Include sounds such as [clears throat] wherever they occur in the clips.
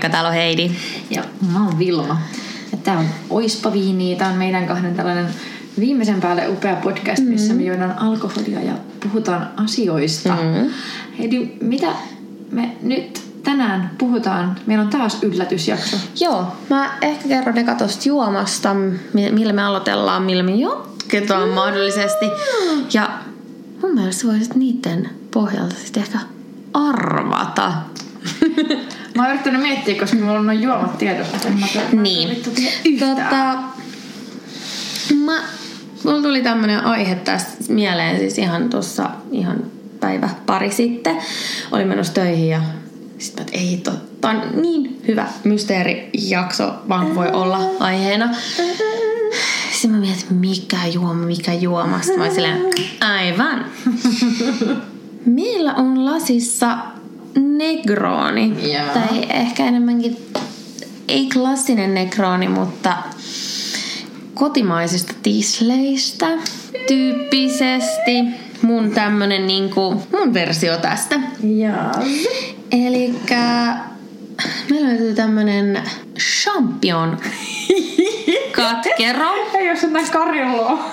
Moikka, täällä on Heidi. Ja mä oon Vilma. Ja tää on Oispa Viini. Tää on meidän kahden tällainen viimeisen päälle upea podcast, missä me juodaan alkoholia ja puhutaan asioista. Mm. Heidi, mitä me nyt tänään puhutaan? Meillä on taas yllätysjakso. Joo, mä ehkä kerron eka tosta juomasta, mi- millä me aloitellaan, millä me jatketaan mahdollisesti. Ja mun mielestä voisit niiden pohjalta sitten ehkä arvata. Mä oon yrittänyt miettiä, koska mulla on noin juomat tiedossa. Niin. Tota, mä, mulla tuli tämmönen aihe tästä mieleen siis ihan tuossa ihan päivä pari sitten. Olin menossa töihin ja sit mä, ei totta, on niin hyvä mysteerijakso vaan voi olla aiheena. Sitten mä mietin, mikä juoma, mikä juoma. Sitten mä olin silleen, aivan. [laughs] Meillä on lasissa Negroni. Joo. Tai ehkä enemmänkin, ei klassinen Negroni, mutta kotimaisista tisleistä tyyppisesti. Mun tämmönen niinku, mun versio tästä. Jaa. Eli meillä löytyy tämmönen champion [laughs] katkero. Ei jos näin karjulloa.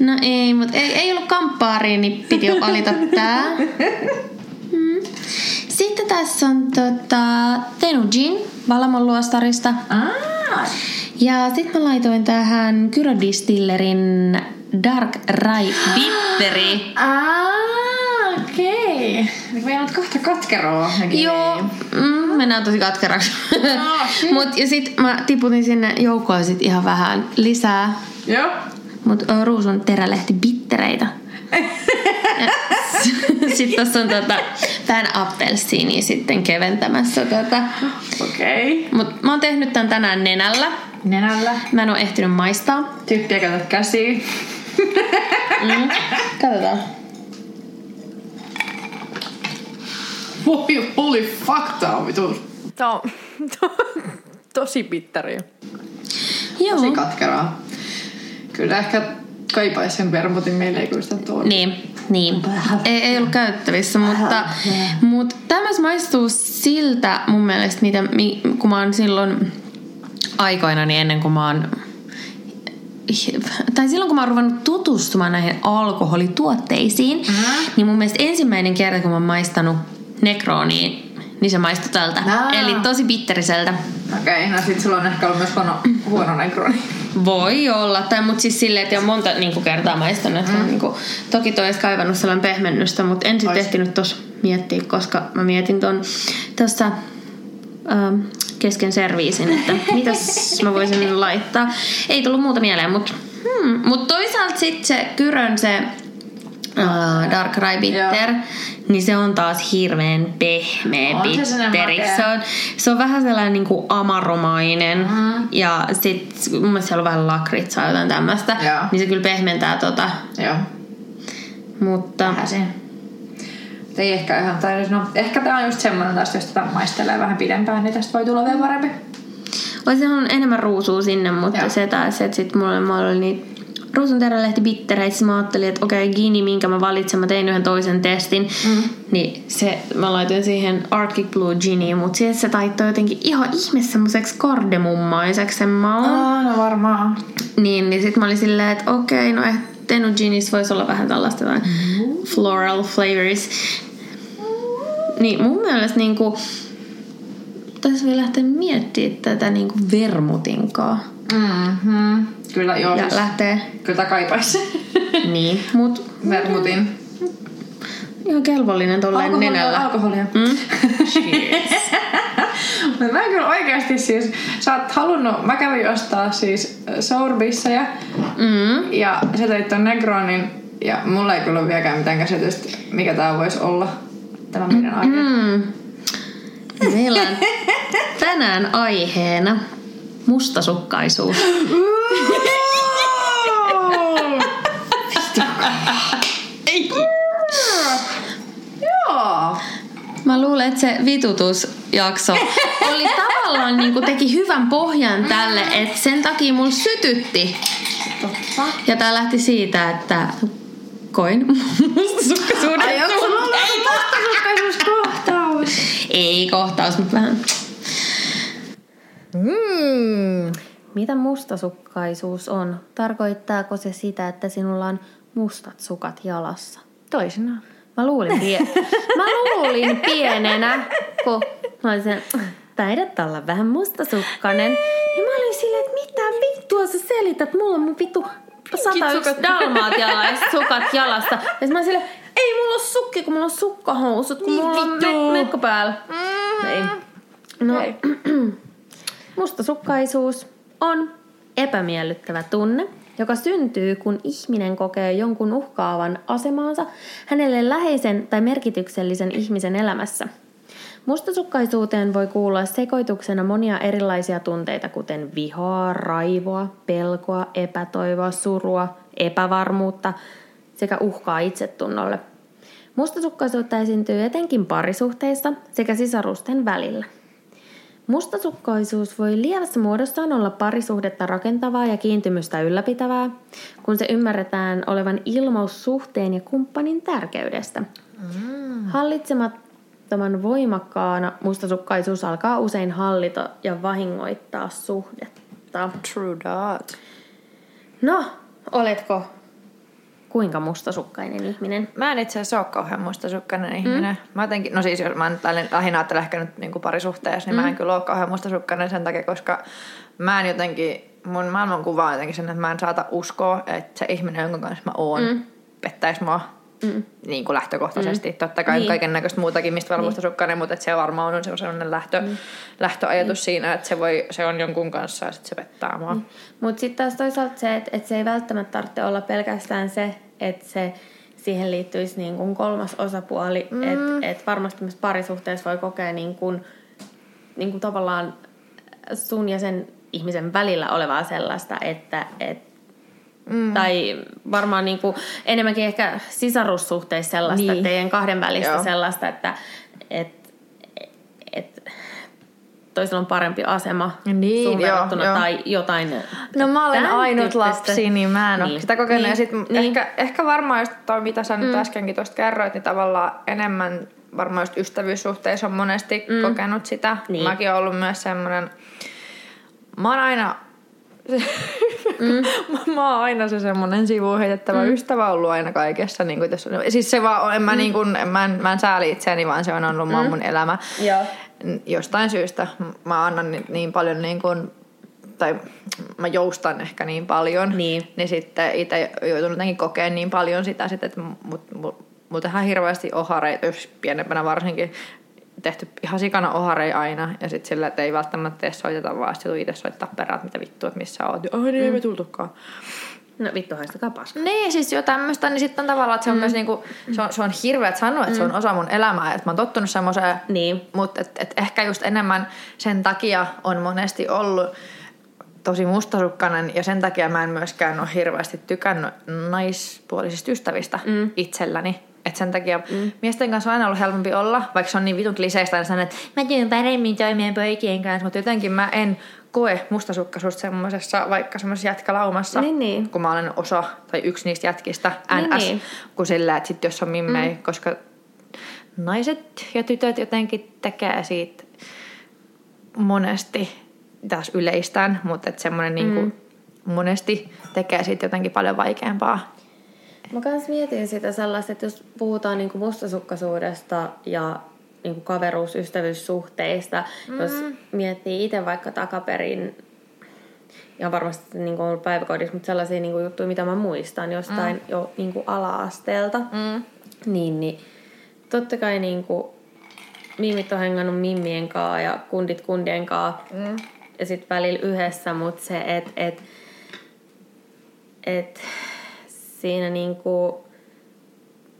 No ei, mutta ei, ei ollut kamppaariin, niin piti jo valita tää. [laughs] Mm. Sitten tässä on tota, Tenujin Valamon luostarista. Ah. Ja sitten mä laitoin tähän Kyrö Distillerin Dark Rye Bitteri. [gasps] Ah, okei. Okay. Meillä on kohta katkeroa. Joo, mm, mennään tosi katkeraksi. [laughs] Shit. Mut, ja sit mä tiputin sinne joukkoon sit ihan vähän lisää. Joo. Mut ruusun terälehti bittereitä. [laughs] [laughs] Sitten tossa on tota, vähän appelsiiniä sitten keventämässä tota. Okei. Okay. Mut mä oon tehnyt tän tänään nenällä. Nenällä. Mä en oo ehtinyt maistaa. Tyyppiä käytät käsiä. Mm. Katsotaan. Voi, holy fuck, tää on vitu. Tää on [laughs] tosi pitteri. Joo. Tosi katkeraa. Kyllä ehkä kaipaisi sen vermutin meille, ei kyllä sitä tuo. Niin, niin. Ei, ei ollut käytettävissä, mutta, mutta tämä maistuu siltä mun mielestä, mitä, mi- kun mä oon silloin aikoina, niin ennen kuin mä oon tai silloin kun mä oon ruvennut tutustumaan näihin alkoholituotteisiin, Mhm. niin mun mielestä ensimmäinen kerta, kun mä oon maistanut Necronia, niin se maistui tältä. Aa. Eli tosi bitteriseltä. Okei, okay, no sit sulla on ehkä ollut myös huono, huono negroni. Voi olla, tai mutta siis silleen, että jo monta niin kuin kertaa maistanut. Mm. Niin kuin, toki toi olisi kaivannut sellainen pehmennystä, mutta en Ois. ehtinyt tuossa miettiä, koska mä mietin ton tuossa ähm, kesken serviisin, että [laughs] mitäs mä voisin laittaa. Ei tullut muuta mieleen, mutta hmm. mut toisaalta sitten se Kyrön se äh, Dark Rye Bitter, niin se on taas hirveän pehmeä On se bitteri. makea. Se on, se on vähän sellainen niinku amaromainen. Mhm. Ja sit mun mielestä siellä on vähän lakritsaa jotain tämmöistä. Joo. Niin se kyllä pehmentää tota. Joo, Mutta vähän sen. Ei ehkä ihan, tai no, ehkä tää on just semmonen taas, jos tätä maistelee vähän pidempään, niin tästä voi tulla vielä parempi. olisi on enemmän ruusua sinne, mutta Joo. se taas, että sit mulla, mulla oli niitä ruusun terälehti bittereitä, sit mä ajattelin, että okei, Gini, minkä mä valitsen, mä tein yhden toisen testin, mm. niin se, mä laitoin siihen Arctic Blue Giniin, mutta sitten se taittoi jotenkin ihan ihme semmoiseksi kardemummaiseksi sen maun. Aa, no varmaan. Niin, niin sitten mä olin silleen, että okei, no ehkä Tenuginis voisi olla vähän tällaista jotain floral flavors. Niin mun mielestä niinku, tässä voi lähteä miettimään tätä niinku vermutinkaa. Mm-hmm. Kyllä joo, Ja siis, lähtee, kyllä kaipaisi. [laughs] niin, mut Vermutin. ihan kelvollinen tolleen Alkoholia, nenällä. alkoholia. Mm? [laughs] Mutta mä kyllä oikeasti siis, sä oot halunnut, mä kävin ostaa siis äh, Sourbissejä Mm. ja sä teit ton Negronin ja mulla ei kyllä ole vieläkään mitään käsitystä, mikä tää voisi olla tämä meidän aihe. Mm. Meillä on tänään aiheena mustasukkaisuus. [laughs] Ei. Joo. Mä luulen, että se vitutusjakso oli tavallaan niin kuin teki hyvän pohjan tälle, että sen takia mulla sytytti. Totta. Ja tää lähti siitä, että koin mustasukkaisuuden. Ai onko sulla ollut ei, mustasukkaisuuskohtaus? ei kohtaus, mutta vähän Mm. Mitä mustasukkaisuus on? Tarkoittaako se sitä, että sinulla on mustat sukat jalassa? Toisinaan. Mä luulin, pie- [laughs] mä luulin pienenä, kun mä olin sen, taidat olla vähän mustasukkainen. Ja mä olin silleen, että mitä vittua sä selität? Mulla on mun vittu 101 sukat. [laughs] dalmaatialaiset sukat jalassa. Ja mä olin silleen, ei mulla on sukki, kun mulla on sukkahousut, kun mulla on me- mekko päällä. Ei. No, Ei. [clears throat] mustasukkaisuus on epämiellyttävä tunne, joka syntyy, kun ihminen kokee jonkun uhkaavan asemaansa hänelle läheisen tai merkityksellisen ihmisen elämässä. Mustasukkaisuuteen voi kuulua sekoituksena monia erilaisia tunteita, kuten vihaa, raivoa, pelkoa, epätoivoa, surua, epävarmuutta sekä uhkaa itsetunnolle. Mustasukkaisuutta esiintyy etenkin parisuhteissa sekä sisarusten välillä. Mustasukkaisuus voi lievässä muodossaan olla parisuhdetta rakentavaa ja kiintymystä ylläpitävää, kun se ymmärretään olevan ilmaus suhteen ja kumppanin tärkeydestä. Mm. Hallitsemattoman voimakkaana mustasukkaisuus alkaa usein hallita ja vahingoittaa suhdetta. True that. No, oletko kuinka mustasukkainen ihminen? Mä en itse asiassa ole kauhean mustasukkainen ihminen. Mä jotenkin, no siis jos mä nyt lähinnä ajattelen ehkä nyt niin parisuhteessa, niin mä en kyllä ole kauhean mustasukkainen sen takia, koska mä en jotenkin, mun maailmankuva on jotenkin sen, että mä en saata uskoa, että se ihminen, jonka kanssa mä oon, mm. pettäisi mua. Mm. Niin kuin lähtökohtaisesti. Mm. Totta kai Niin. niin. kaiken näköistä muutakin, mistä olla mustasukkainen, mutta että se varmaan on se on sellainen lähtö, mm. lähtöajatus siinä, että se, voi, se on jonkun kanssa ja sitten se pettää mua. Mm. Mutta sitten taas toisaalta se, että, että se ei välttämättä tarvitse olla pelkästään se, että se siihen liittyisi niin kuin kolmas osapuoli. Mm. Että et varmasti myös parisuhteessa voi kokea niin kuin, niin kuin tavallaan sun ja sen ihmisen välillä olevaa sellaista, että et, mm. tai varmaan niin kuin enemmänkin ehkä sisarussuhteissa sellaista, Niin. teidän kahden välistä Joo. sellaista, että et, et, toisella on parempi asema Niin, sun joo, verrattuna joo. tai jotain. No mä olen ainut lapsi, niin mä en ole Niin. sitä kokenut. Niin. Ja sit Niin. ehkä, ehkä varmaan just toi, mitä sä nyt äskenkin tuosta kerroit, niin tavallaan enemmän varmaan just ystävyyssuhteissa on monesti mm. kokenut sitä. Niin. Mäkin olen ollut myös semmoinen, mä oon aina mm. [laughs] mä, oon aina se semmoinen sivuun heitettävä mm. ystävä ollut aina kaikessa. Niin kuin tässä, siis se vaan en mä, mm. niin kuin, en, mä, en, mä en sääli itseäni, vaan se on ollut mm. mun elämä. N- Jostain syystä mä annan niin, niin paljon niin kuin, tai mä joustan ehkä niin paljon, Niin. niin sitten itse joutunut jotenkin kokeen niin paljon sitä, sit, että mut, mut, mut tehdään hirveästi ohareita, jos pienempänä varsinkin tehty ihan sikana oharei aina, ja sitten sillä, että ei välttämättä edes soiteta, vaan sitten itse soittaa perään, mitä vittua, että missä oot. Ai niin, ei me tultukaan. No vittu, haistakaa paska. Niin, siis jo tämmöistä, niin sitten on tavallaan, että se on mm. myös niinku, se on, se on hirveä sanoa, että mm. se on osa mun elämää, että mä oon tottunut semmoiseen, Niin. mutta et, et ehkä just enemmän sen takia on monesti ollut tosi mustasukkainen ja sen takia mä en myöskään ole hirveästi tykännyt naispuolisista ystävistä mm. itselläni. Et sen takia mm. miesten kanssa on aina ollut helpompi olla, vaikka se on niin vitun kliseistä aina sanoa, että mä työn paremmin toimien poikien kanssa, mutta jotenkin mä en koe mustasukkaisuutta semmoisessa vaikka semmoisessa jätkälaumassa, Niin, niin. kun mä olen osa tai yksi niistä jätkistä, Niin, NS, niin. kuin sillä, että sit jos on mimmei, mm. koska naiset ja tytöt jotenkin tekee siitä monesti, taas yleistään, mutta että semmoinen mm. niinku monesti tekee siitä jotenkin paljon vaikeampaa. Mä kans mietin sitä sellaista, että jos puhutaan niinku mustasukkaisuudesta ja niinku kaveruus, ystävyyssuhteista, mm. jos miettii itse vaikka takaperin, ja varmasti niinku ollut päiväkodissa, mutta sellaisia niinku juttuja, mitä mä muistan jostain mm. jo niinku ala-asteelta, Mm. niin, niin totta kai niinku mimmit on hengannut mimmien kaa ja kundit kundien kaa Mm. ja sitten välillä yhdessä, mutta se, että et, et, siinä niinku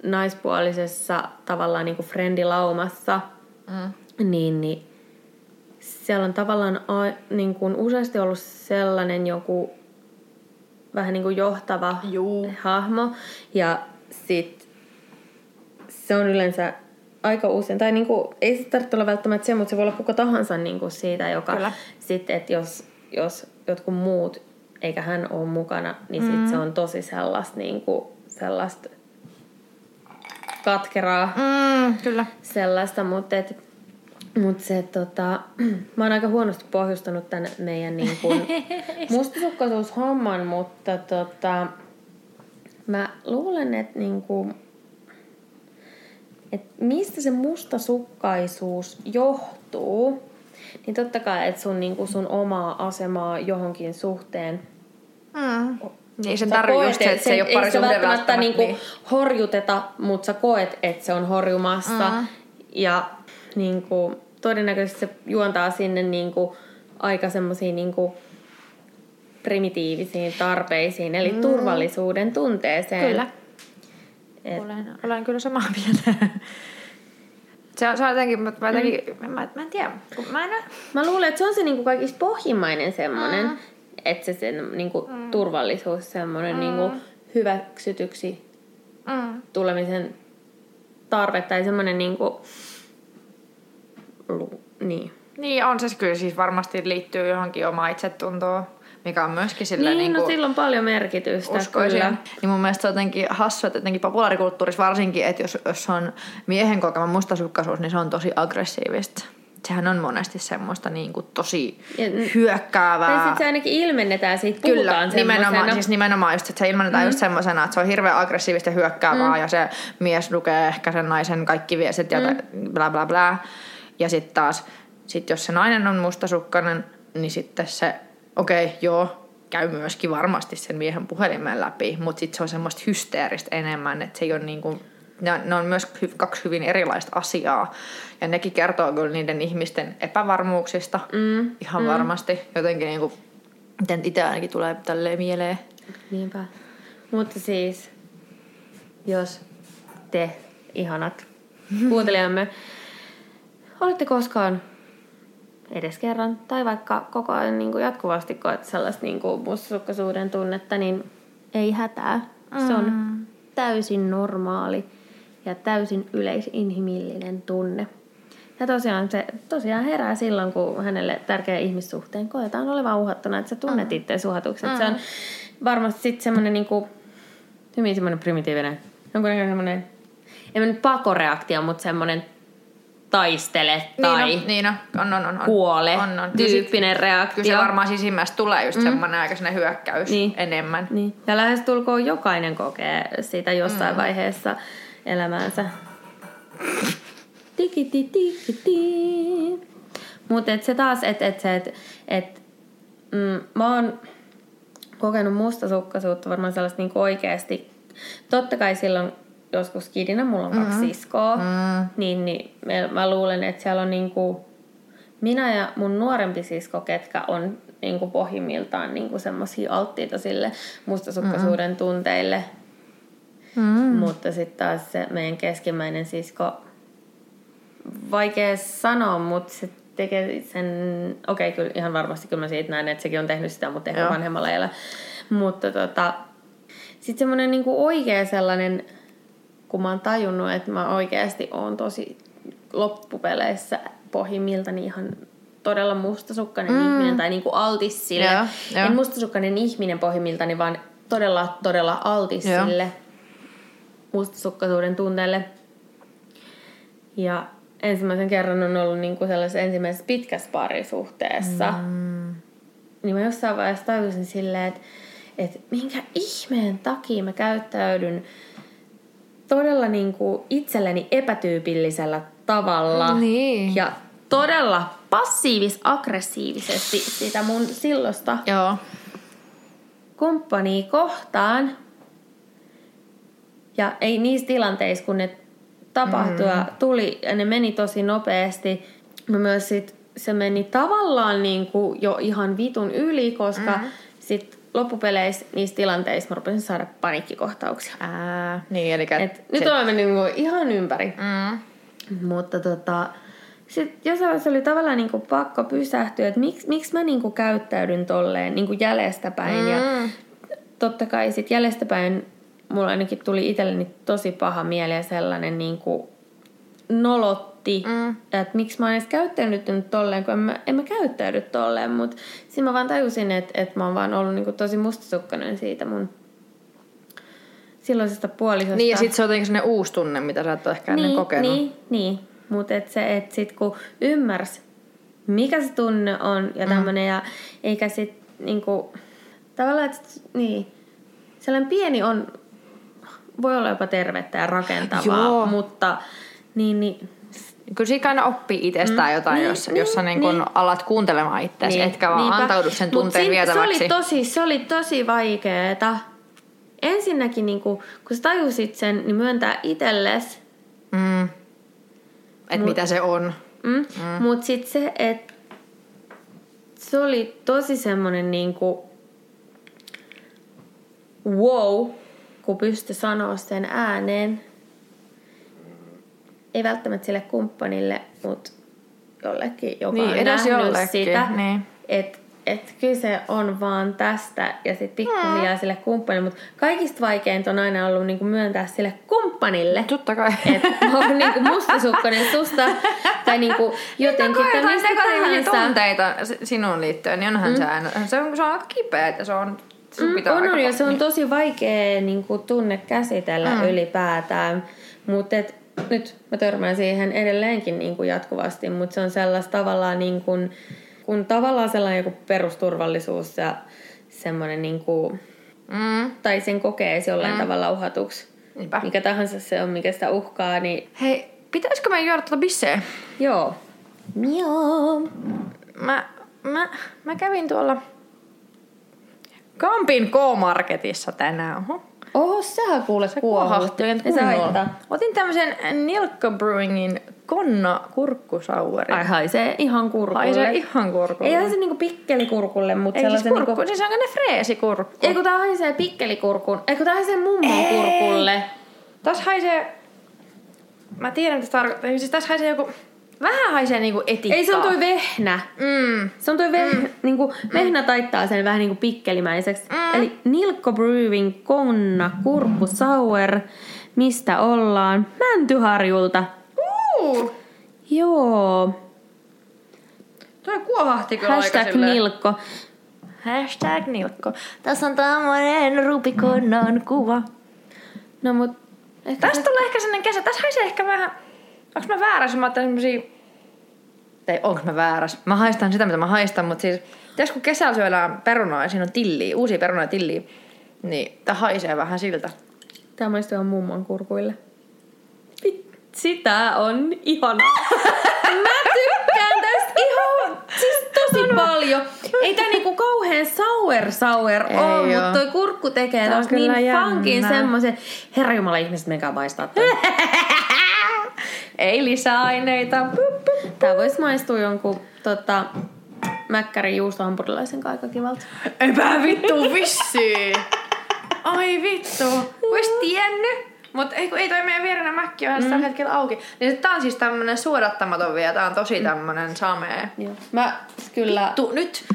naispuolisessa tavallaan niinku friendilaumassa, Mm. niin, niin siellä on tavallaan a, niin kuin useasti ollut sellainen joku vähän niin kuin johtava Juu. hahmo. Ja sit se on yleensä aika usein, tai niin kuin, ei se tarvitse olla välttämättä se, mutta se voi olla kuka tahansa niin kuin siitä, joka sitten, että jos, jos jotkut muut, eikä hän ole mukana, niin mm. sit se on tosi sellaista, niin kuin, sellaista katkeraa Mm, kyllä. sellaista, mutta et, Mutta se tota, [clears throat] mä oon aika huonosti pohjustanut tän meidän niin kun [laughs] mustasukkaisuushomman, mutta tota, mä luulen, että niin kun, et mistä se mustasukkaisuus johtuu, niin totta kai, että sun, niin kun sun omaa asemaa johonkin suhteen Mm. Niin sen tarvii just se, että se ei ole parisuhde välttämättä välttämättä. niinku Niin. horjuteta, mutta sä koet, että se on horjumassa. Mm. Ja niinku, todennäköisesti se juontaa sinne niinku, aika semmoisiin niinku, primitiivisiin tarpeisiin, eli mm. turvallisuuden tunteeseen. Kyllä. Et, Olen, olen kyllä samaa mieltä. Se on, se on jotenkin, mutta mä, jotenkin, mm. mä, mä en tiedä, kun mä en mä luulen, että se on se niinku, kaikista pohjimmainen semmoinen, Mm. mm. että se sen niinku, mm. turvallisuus, semmoinen mm. niinku, hyväksytyksi mm. tulemisen tarve tai semmoinen niinku, lu, niin. Niin on se kyllä siis varmasti liittyy johonkin omaan itsetuntoon, mikä on myöskin sillä Niin, niin no kuin, sillä on paljon merkitystä uskoisin. kyllä. Niin mun mielestä se on jotenkin hassua, että jotenkin populaarikulttuurissa varsinkin, että jos, jos on miehen kokema mustasukkaisuus, niin se on tosi aggressiivista. Sehän on monesti semmoista niin kuin tosi Ja- hyökkäävää. Tai sitten se ainakin ilmennetään, siitä Kyllä, puhutaan nimenomaan, semmosena. siis nimenomaan just, että se ilmennetään mm. just semmoisena, että se on hirveän aggressiivista ja hyökkäävää mm. ja se mies lukee ehkä sen naisen kaikki viestit ja mm. bla bla bla. Ja sitten taas, sit jos se nainen on mustasukkainen, niin sitten se, okei, okay, joo, käy myöskin varmasti sen miehen puhelimen läpi, mutta sitten se on semmoista hysteeristä enemmän, että se ei ole niin kuin, ne on, ne on myös kaksi hyvin erilaista asiaa. Ja nekin kertoo kyllä niiden ihmisten epävarmuuksista mm. ihan mm. varmasti. Jotenkin niin kuin, miten itse ainakin tulee tälleen mieleen. Niinpä. Mutta siis, jos te, ihanat kuuntelijamme, olette koskaan edes kerran tai vaikka koko ajan niin kuin jatkuvasti koet sellaista niin kuin mustasukkaisuuden tunnetta, niin ei hätää. Se on täysin normaali ja täysin yleisinhimillinen tunne. Ja tosiaan se tosiaan herää silloin, kun hänelle tärkeä ihmissuhteen koetaan olevan uhattuna, että sä tunnet mm. itse uhatuksi. Mm. Se on varmasti sitten semmoinen niinku, hyvin semmoinen primitiivinen, jonkunlainen semmoinen, ei nyt pakoreaktio, mutta semmoinen taistele tai Niin, no, niin no, on, on, on, on. kuole on, on. tyyppinen reaktio. Kyllä se varmaan sisimmästä tulee just mm. semmoinen hyökkäys Niin. enemmän. Niin. Ja lähestulkoon jokainen kokee sitä jossain mm. vaiheessa elämäänsä. Tikiti, tikiti. Mutta se taas, että et se, että et, mm, mä oon kokenut mustasukkaisuutta varmaan sellaista niinku oikeasti. Totta kai silloin joskus kidinä, mulla on kaksi mm-hmm. siskoa, mm. niin, niin mä- mä luulen, että siellä on niinku minä ja mun nuorempi sisko, ketkä on niinku pohjimmiltaan niinku semmoisia alttiita sille mustasukkaisuuden tunteille. Mm. Mutta sitten taas se meidän keskimmäinen sisko, vaikea sanoa, mutta se tekee sen, okei okay, kyllä ihan varmasti kyllä mä siitä näen, että sekin on tehnyt sitä, mutta ehkä Joo. vanhemmalla iällä. Mutta tota, sitten semmoinen niinku oikea sellainen, kun mä oon tajunnut, että mä oikeasti oon tosi loppupeleissä pohjimmiltani ihan todella mustasukkainen mm. ihminen tai niinku altis sille. Joo, joo. En mustasukkainen ihminen pohjimmiltani, vaan todella, todella altis Joo. sille mustasukkaisuuden tunteelle. Ja ensimmäisen kerran on ollut niinku sellaisessa ensimmäisessä pitkässä parisuhteessa. Mm. Niin mä jossain vaiheessa tajusin silleen, että, että minkä ihmeen takia mä käyttäydyn todella niinku itselleni epätyypillisellä tavalla. Niin. Ja todella passiivis-aggressiivisesti sitä mun sillosta Joo. kumppania kohtaan. Ja ei niissä tilanteissa, kun ne tapahtui ja tuli ja ne meni tosi nopeasti. Mä myös sit, se meni tavallaan niin kuin jo ihan vitun yli, koska mm. sit loppupeleissä niissä tilanteissa mä rupesin saada paniikkikohtauksia. Ää, niin, eli Et nyt ollaan mennyt niinku ihan ympäri. Mm. Mutta tota, sitten jossain vaiheessa oli tavallaan niinku pakko pysähtyä, että miksi, miksi mä niinku käyttäydyn tolleen niinku jäljestäpäin. Mm. Ja totta kai sitten jäljestäpäin mulla ainakin tuli itselleni tosi paha mieli ja sellainen niinku nolotti, mm. että miksi mä oon edes käyttänyt nyt tolleen, kun en mä, en mä käyttäydy tolleen, mutta siinä mä vaan tajusin, että, että mä oon vaan ollut niinku tosi mustasukkainen siitä mun silloisesta puolisosta. Niin, ja sitten se on jotenkin sellainen uusi tunne, mitä sä et ole ehkä ennen niin, kokenut. Niin, niin. mutta et se, että sit kun ymmärsi, mikä se tunne on ja tämmönen, ja eikä sit niinku, tavallaan, että niin, sellainen pieni on, voi olla jopa tervettä ja rakentavaa, Joo. mutta niin, niin Kyllä siinä aina oppii itsestään jotain, Niin, jos, niin, jos sä niin kun niin. alat kuuntelemaan itseäsi, etkä vaan niinpä. antaudu sen Mut tunteen sin- vietäväksi. Se oli tosi, se oli tosi vaikeeta. Ensinnäkin, niin kun, kun sä tajusit sen, niin myöntää itsellesi. Mm. Et mitä se on. Mm. Mm. Mutta sitten se, että se oli tosi semmoinen niin kuin wow, kun pystyi sanoa sen ääneen. Ei välttämättä sille kumppanille, mutta jollekin, joka Niin, on edes nähnyt jollekin, sitä. niin. Että et kyse on vaan tästä ja sitten pikkuhiljaa Mm. sille kumppanille. Mutta kaikista vaikeinta on aina ollut niinku myöntää sille kumppanille. Totta kai. Että oon niinku mustasukkainen susta. Tai niinku jotenkin. Koet tai jotain mistä negatiivisia tahansa. tunteita s- sinuun liittyen, niin onhan mm. se aina, se on, se on aika kipeä, että se on, sun Mm, pitää on, aika on, ja se on tosi vaikea niin kuin, tunne käsitellä mm. ylipäätään. Mutta nyt mä törmään siihen edelleenkin niin kuin jatkuvasti, mutta se on sellaista tavallaan niin kuin, kun tavallaan sellainen joku perusturvallisuus ja semmoinen niin kuin, Mm. tai sen kokee jollain mm. tavalla uhatuksi. Niinpä. Mikä tahansa se on, mikä sitä uhkaa, niin Hei, pitäisikö meidän juoda tuota bisseä? joo. Joo. Mä, mä, mä kävin tuolla Kampin K-Marketissa tänään. Oho. Oho, sehän kuule Se kuohahti oikein Ei se haittaa. Otin tämmöisen Nilkka Brewingin Konna kurkkusaueri. Ai haisee ihan kurkulle. Haisee ihan kurkulle. Ei haise niinku pikkelikurkulle, mutta siis sellaisen kurkku, niinku... siis onko ne freesikurkku? Ei kun tää haisee pikkelikurkun. Ei kun tää haisee mummon kurkulle. Tässä haisee... Mä tiedän, että tarkoittaa. Siis tässä haisee joku... Vähän haisee niinku etikkaa. Ei se on toi vehnä. Mm. Se on toi veh... Mm. Niinku, vehnä taittaa sen vähän niinku pikkelimäiseksi. Mm. Eli Nilkko Brewing Konna Kurkku Sour. Mistä ollaan? Mäntyharjulta. Uh, Joo. toi kuohahti kyllä Hashtag aika. Nilkko. Hashtag Nilkko. Tässä on tämmönen rupikonnan kuva. No mut... Tästä tulee ehkä sellainen kesä. Tässä haisee ehkä vähän... Onks mä väärässä? Mä ajattelin semmosia... Tai onks mä väärässä? Mä haistan sitä, mitä mä haistan, mutta siis... Tiedätkö, kun kesällä syödään perunaa ja siinä on tilliä, uusia perunoja ja tilliä, niin tää haisee vähän siltä. Tää maistuu ihan mummon kurkuille. Vitsi, tää on ihanaa. [laughs] Mä tykkään tästä ihan siis tosi paljon. Ei tää niinku kauhean sour sour Ei oo, mutta toi kurkku tekee tosta niin funkin jännä. semmosen. Herra Jumala ihmiset, menkää maistaa. [laughs] Ei lisäaineita. Pup, pup. Tää vois maistua jonkun tota, mäkkärin juustohampurilaisen kanssa aika kivalta. Epä vittu vissi. Ai vittu. Ois tiennyt. Mutta ei, ei toi meidän vierenä mäkki ole mm. tällä hetkellä auki. Niin tää on siis tämmönen suodattamaton vielä. Tää on tosi tämmönen samee. Joo. Mä kyllä... Tu, nyt. [laughs]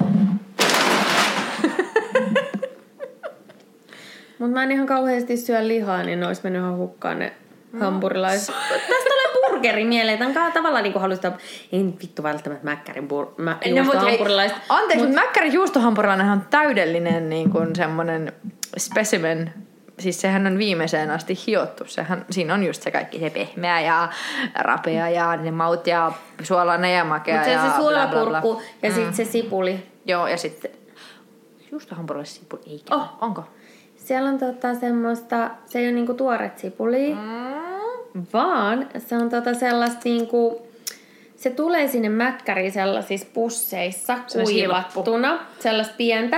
Mut mä en ihan kauheasti syö lihaa, niin ne ois mennyt ihan hukkaan ne hampurilaiset. Tästä tulee burgeri mieleen. Tän tavallaan niinku halusta... Ei nyt vittu välttämättä mäkkärin bur... mä, No, mut hei, anteeksi, mutta Mäkkärin juustohampurilainen on täydellinen niin kuin semmonen specimen. Siis sehän on viimeiseen asti hiottu. Sehän, siinä on just se kaikki se pehmeä ja rapea ja ne maut ja suolainen ja makea Mut se ja on se suolakurkku ja mm. sit se sipuli. Joo, ja sitten juustohampurilaisen sipuli eikä. Oh. Onko? Siellä on tota semmoista, se ei ole niinku tuoret sipuli, Mm. vaan se on tota sellaista niinku, se tulee sinne mäkkäriin sellaisissa pusseissa Se kuivattuna, sellaista pientä.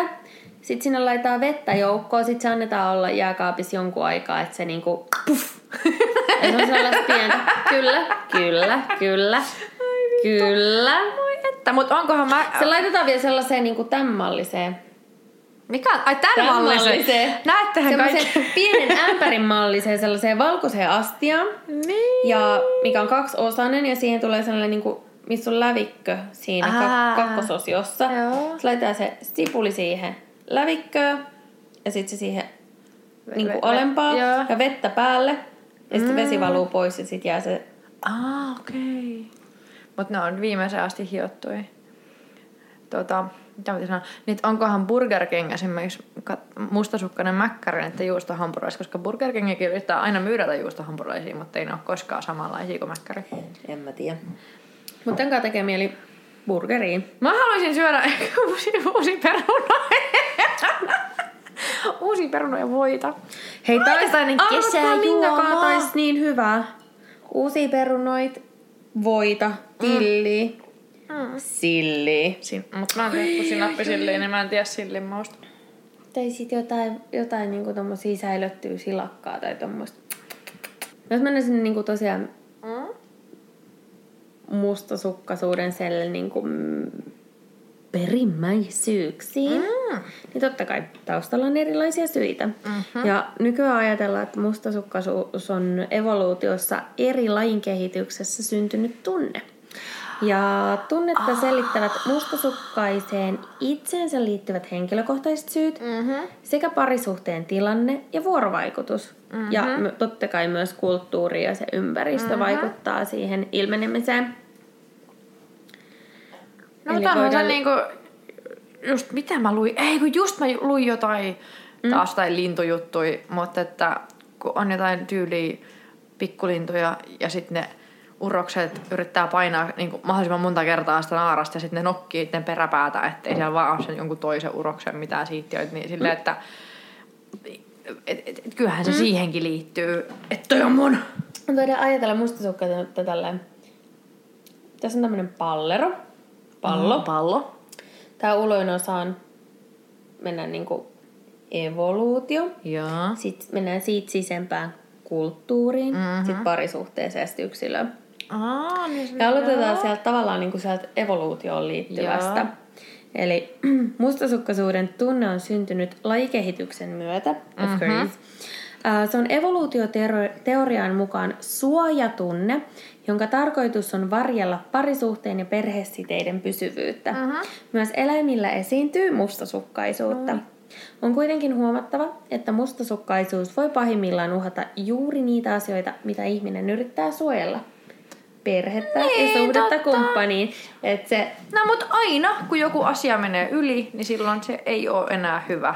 Sitten sinne laitetaan vettä joukkoon, sitten se annetaan olla jääkaapissa jonkun aikaa, että se niinku puff. Ja se on sellaista pientä. Kyllä, kyllä, kyllä, kyllä. Moi että, mutta onkohan mä... Se laitetaan vielä sellaiseen niinku tämmalliseen. Mikä on? Ai tän malliseen. Näettehän Semmoisen kaikki. [laughs] pienen ämpärin malliseen sellaiseen valkoiseen astiaan. Niin. Ja mikä on kaksiosainen ja siihen tulee sellainen niinku, missä on lävikkö siinä Aa. kak- kakkososiossa. Joo. Se laitetaan se sipuli siihen lävikköön ja sitten se siihen niinku ve- alempaa joo. ja vettä päälle. Ja sitten vesi valuu pois ja sitten jää se... Ah, okei. Okay. Mutta ne on viimeisen asti hiottuja. Tota, mitä mä sanoa, niin että onkohan Burger King esimerkiksi mustasukkainen mäkkäri, että juustohampurilaisia, koska Burger Kingikin yrittää aina myydä juustohampurilaisia, mutta ei ne ole koskaan samanlaisia kuin mäkkäri. En mä tiedä. Mutta enkä tekee mieli burgeriin. Mä haluaisin syödä [laughs] uusi, uusi peruna. [laughs] uusi peruna ja voita. Hei, arvatkaa, kesäjuoma. tais niin hyvä. Uusia perunoit, voita, tilli, mm. Silli. Sin- mutta mä oon tehnyt kun sinappisilliin, niin mä en tiedä sillin mausta. Tai sit jotain, jotain niinku tommosia säilöttyä silakkaa tai tommoista. Jos mennään sinne niinku tosiaan Mm? mustasukkaisuuden selle niinku mm, perimmäisyyksiin, mm. niin totta kai taustalla on erilaisia syitä. Mm-hmm. Ja nykyään ajatellaan, että mustasukkaisuus on evoluutiossa eri lajin kehityksessä syntynyt tunne. Ja tunnetta selittävät mustasukkaiseen itseensä liittyvät henkilökohtaiset syyt Mm-hmm. sekä parisuhteen tilanne ja vuorovaikutus. Mm-hmm. Ja totta kai myös kulttuuri ja se ympäristö mm-hmm. vaikuttaa siihen ilmenemiseen. No Eli mutta voidaan- niinku, just mitä mä luin, ei kun just mä luin jotain, mm. taas jotain lintujuttuja, mutta että kun on jotain tyyliä pikkulintuja ja sitten ne urokset yrittää painaa niin kuin mahdollisimman monta kertaa sitä naarasta ja sitten ne nokkii itse peräpäätä, ettei siellä vaan ole sen jonkun toisen uroksen mitään siittiöitä, niin silleen, että et, et, et, kyllähän se mm. siihenkin liittyy, että toi on mun. Voidaan ajatella mustasukkaisuutta tälleen. Tässä on tämmöinen pallero. Pallo. Mm, pallo. Tämä uloin osa on, mennään niinku evoluutio. Joo. Sitten mennään siitä sisempään kulttuuriin, mm-hmm. sitten parisuhteeseen ja sitten yksilöön. Aa, niin Ja aloitetaan sieltä tavallaan niin kuin sieltä evoluutioon liittyvästä. Joo. Eli [clears throat] mustasukkaisuuden tunne on syntynyt lajikehityksen myötä, of Mhm. course. Ää, Se on evoluutioteorian mukaan suojatunne, jonka tarkoitus on varjella parisuhteen ja perhesiteiden pysyvyyttä. Mhm. Myös eläimillä esiintyy mustasukkaisuutta. On kuitenkin huomattava, että mustasukkaisuus voi pahimmillaan uhata juuri niitä asioita, mitä ihminen yrittää suojella. Perhettä Niin, ja suhdetta totta. kumppaniin. Että se No mutta aina, kun joku asia menee yli, niin silloin se ei ole enää hyvä.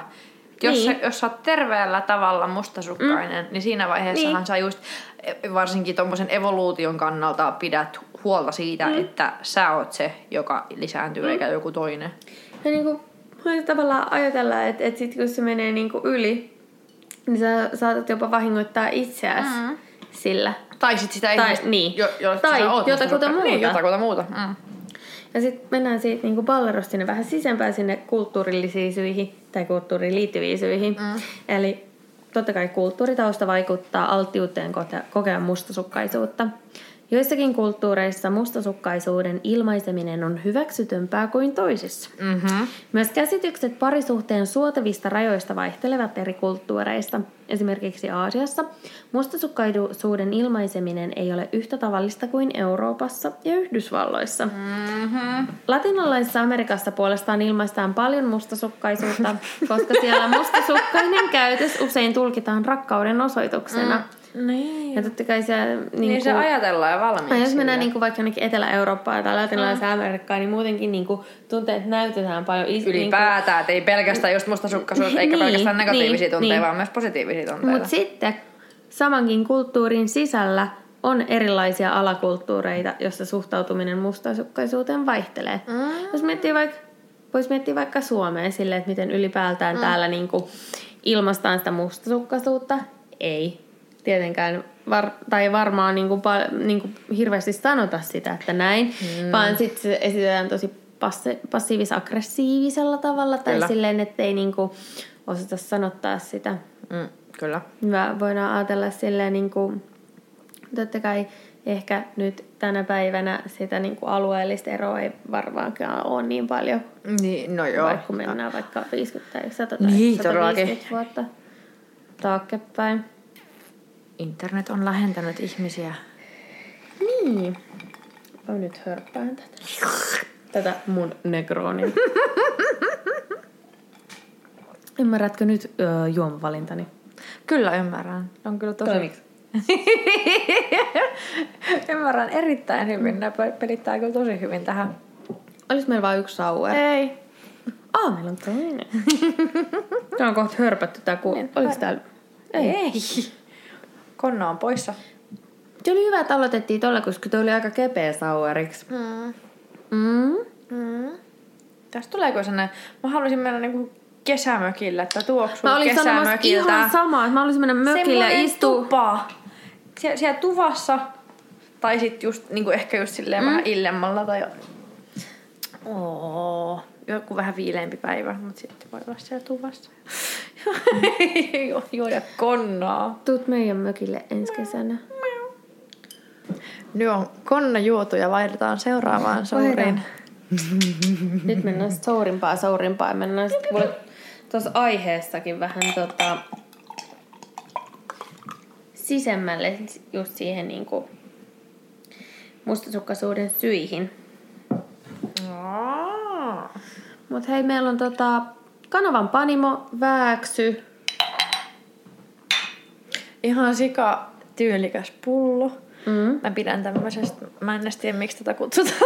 Jos, Niin. niin. jos sä oot terveellä tavalla mustasukkainen, mm. niin siinä vaiheessahan Niin. niin. sä just e- varsinkin tuommoisen evoluution kannalta pidät huolta siitä, mm. että sä oot se, joka lisääntyy, mm. eikä joku toinen. Ja niinku, voi tavallaan ajatella, että, että sit kun se menee niinku yli, niin sä saatat jopa vahingoittaa itseäsi mm. Sillä. Tai sit sitä Tai- ihmistä, niin. jo, jo, Tai jotakuta mustasukkainen. Niin, muuta. jotakuta muuta. Mm. Ja sitten mennään siitä niinku ballerosta sinne vähän sisempään sinne kulttuurillisiin syihin tai kulttuuriin liittyviin syihin. Mm. Eli totta kai kulttuuritausta vaikuttaa alttiuteen kokea mustasukkaisuutta. Joissakin kulttuureissa mustasukkaisuuden ilmaiseminen on hyväksytympää kuin toisissa. Mm-hmm. Myös käsitykset parisuhteen suotavista rajoista vaihtelevat eri kulttuureista. Esimerkiksi Aasiassa mustasukkaisuuden ilmaiseminen ei ole yhtä tavallista kuin Euroopassa ja Yhdysvalloissa. Mm-hmm. Latinalaisessa Amerikassa puolestaan ilmaistaan paljon mustasukkaisuutta, koska siellä mustasukkainen [laughs] käytös usein tulkitaan rakkauden osoituksena. Mm. Niin. Ja totta kai se... Niin, Niin, niin se ajatellaan jo valmiiksi. ja jos mennään niin kuin vaikka jonnekin Etelä-Eurooppaan tai Latinalaiseen mm. Amerikkaan, niin muutenkin niin kuin tunteet näytetään paljon. is- Ylipäätään, että ei pelkästään just mustasukkaisuutta, eikä Niin, pelkästään negatiivisia niin, tunteita, niin. vaan myös positiivisia tunteita. Mutta sitten samankin kulttuurin sisällä on erilaisia alakulttuureita, joissa suhtautuminen mustasukkaisuuteen vaihtelee. Mm. Jos miettii vaikka, voisi miettiä vaikka Suomeen silleen, että miten ylipäätään mm. täällä niinku ilmaistaan sitä mustasukkaisuutta. Ei tietenkään, var, tai varmaan niinku, pal- niinku hirveästi sanota sitä, että näin, mm. vaan sitten se esitetään tosi passi- passiivis-aggressiivisella tavalla, tai Kyllä. silleen, ettei niinku osata sanottaa sitä. Mm, kyllä. Hyvä, voidaan ajatella silleen niin kuin, totta kai ehkä nyt tänä päivänä sitä niin kuin alueellista eroa ei varmaankaan ole niin paljon, Niin, no Joo. vaikka mennään vaikka 50 tai 100 tai Niin, 150 todellakin. vuotta taaksepäin. Internet on lähentänyt ihmisiä. Niin. Mä nyt hörppään tätä. Tätä mun negronia. [laughs] Ymmärrätkö nyt öö, juomavalintani? Kyllä ymmärrän. On kyllä tosi... Toimiks? [laughs] ymmärrän erittäin hyvin. Nämä pe- pelittää kyllä tosi hyvin tähän. Olis meillä vain yksi sauer? Ei. Aa, meillä on toinen. [laughs] Tää on kohta hörpätty tää ku... Oliko täällä? Ei. Ei. Konna on poissa. Se oli hyvä, että aloitettiin tolla, koska toi oli aika kepeä saueriksi. Mm. Mm. Mm. Tästä tuleeko sellainen, mä haluaisin mennä niinku kesämökille, että tuoksuu Mä olin sanomassa ihan samaa, että mä haluaisin mennä mökille ja istua. tupa. Sie- siellä tuvassa. Tai sit just, niinku ehkä just silleen mm. vähän illemmalla tai... Oo, joku vähän viileämpi päivä, mutta sitten voi olla siellä tuvassa. Ju- Juoda konnaa. Tuut meidän mökille ensi kesänä. Nyt on konna juotu ja vaihdetaan seuraavaan souriin. Nyt mennään sourimpaa sourimpaa. Mennään sit voi tuossa aiheessakin vähän tota, sisemmälle just siihen niinku mustasukkaisuuden syihin. Aa. Mut hei, meillä on tota kanavan panimo, vääksy. Ihan sika tyylikäs pullo. Mm. Mä pidän tämmöisestä, mä en edes tiedä miksi tätä kutsutaan. [laughs]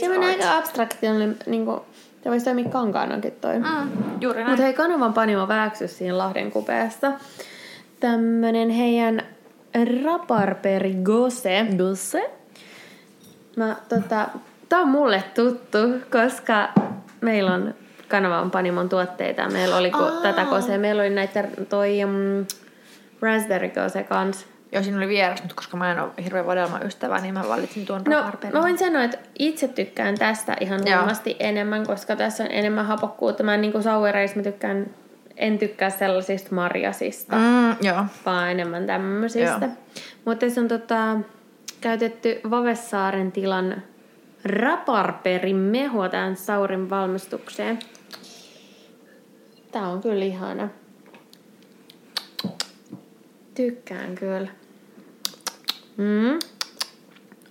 Se art. aika abstraktiolle, niinku, se voisi toimia kankaanakin toi. Mm, juuri näin. Mutta hei, kanavan panimo vääksy siinä Lahden kupeessa. Tämmönen heidän raparperi gose. Gusse? Mä, tota, tää on mulle tuttu, koska meillä on kanavan panimon tuotteita. Meillä oli kun tätä kosea, meillä oli näitä toi um, raspberry gose kans. Joo, siinä oli vieras, mutta koska mä en ole hirveän vadelma ystävä, niin mä valitsin tuon No, mä voin sanoa, että itse tykkään tästä ihan huomasti enemmän, koska tässä on enemmän hapokkuutta. Mä niin sauereissa mä tykkään, en tykkää sellaisista marjasista, Mm, joo. vaan enemmän tämmöisistä. Joo. Mutta tässä on tota, käytetty Vavessaaren tilan raparperin mehua tähän saurin valmistukseen. Tää on kyllä ihana. Tykkään kyllä. Mm.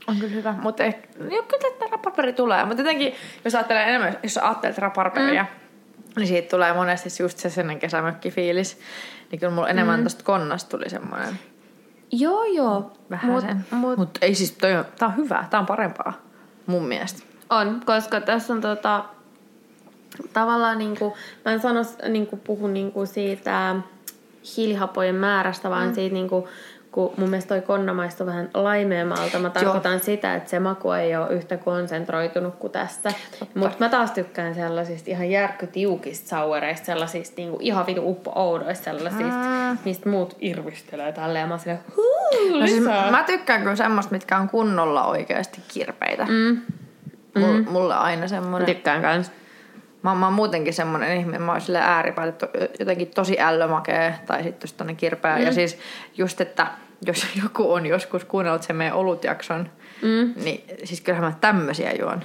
On kyllä hyvä, mutta ehkä, joo, kyllä että raparperi tulee. Mutta jotenkin, jos ajattelee enemmän, jos ajattelet raparperia, mm. niin siitä tulee monesti just se sellainen kesämökkifiilis. Niin kyllä mulla enemmän mm. tosta konnasta tuli semmoinen Joo, joo. vähän Mut- sen. mut- Mutta ei siis, toi on, tää on hyvä, tää on parempaa mun mielestä. On, koska tässä on tota, tavallaan niinku, mä en sano, niinku, puhu niinku siitä hiilihapojen määrästä, vaan mm. siitä niinku, kun mun mielestä toi konna maistuu vähän laimeemalta. Mä tarkoitan sitä, että se maku ei ole yhtä konsentroitunut kuin tästä. Mutta mä taas tykkään sellaisista ihan järkkytiukista sauereista, sellaisista niinku ihan vitu uppo oudoista sellaisista, Mm. mistä muut irvistelee tälleen. Mä oon silleen, huu, No siis mä tykkään kyllä semmoista, mitkä on kunnolla oikeasti kirpeitä. Mm. Mulle, mulle aina Mä semmoinen. tykkään kans. Mä, mä oon muutenkin semmoinen ihminen, mä oon sille ääripäin, että jotenkin tosi ällömakee tai sitten just kirpeä. Mm. Ja siis just, että jos [laughs] joku on joskus kuunnellut sen meidän olutjakson, Mm. niin siis kyllähän mä tämmösiä juon.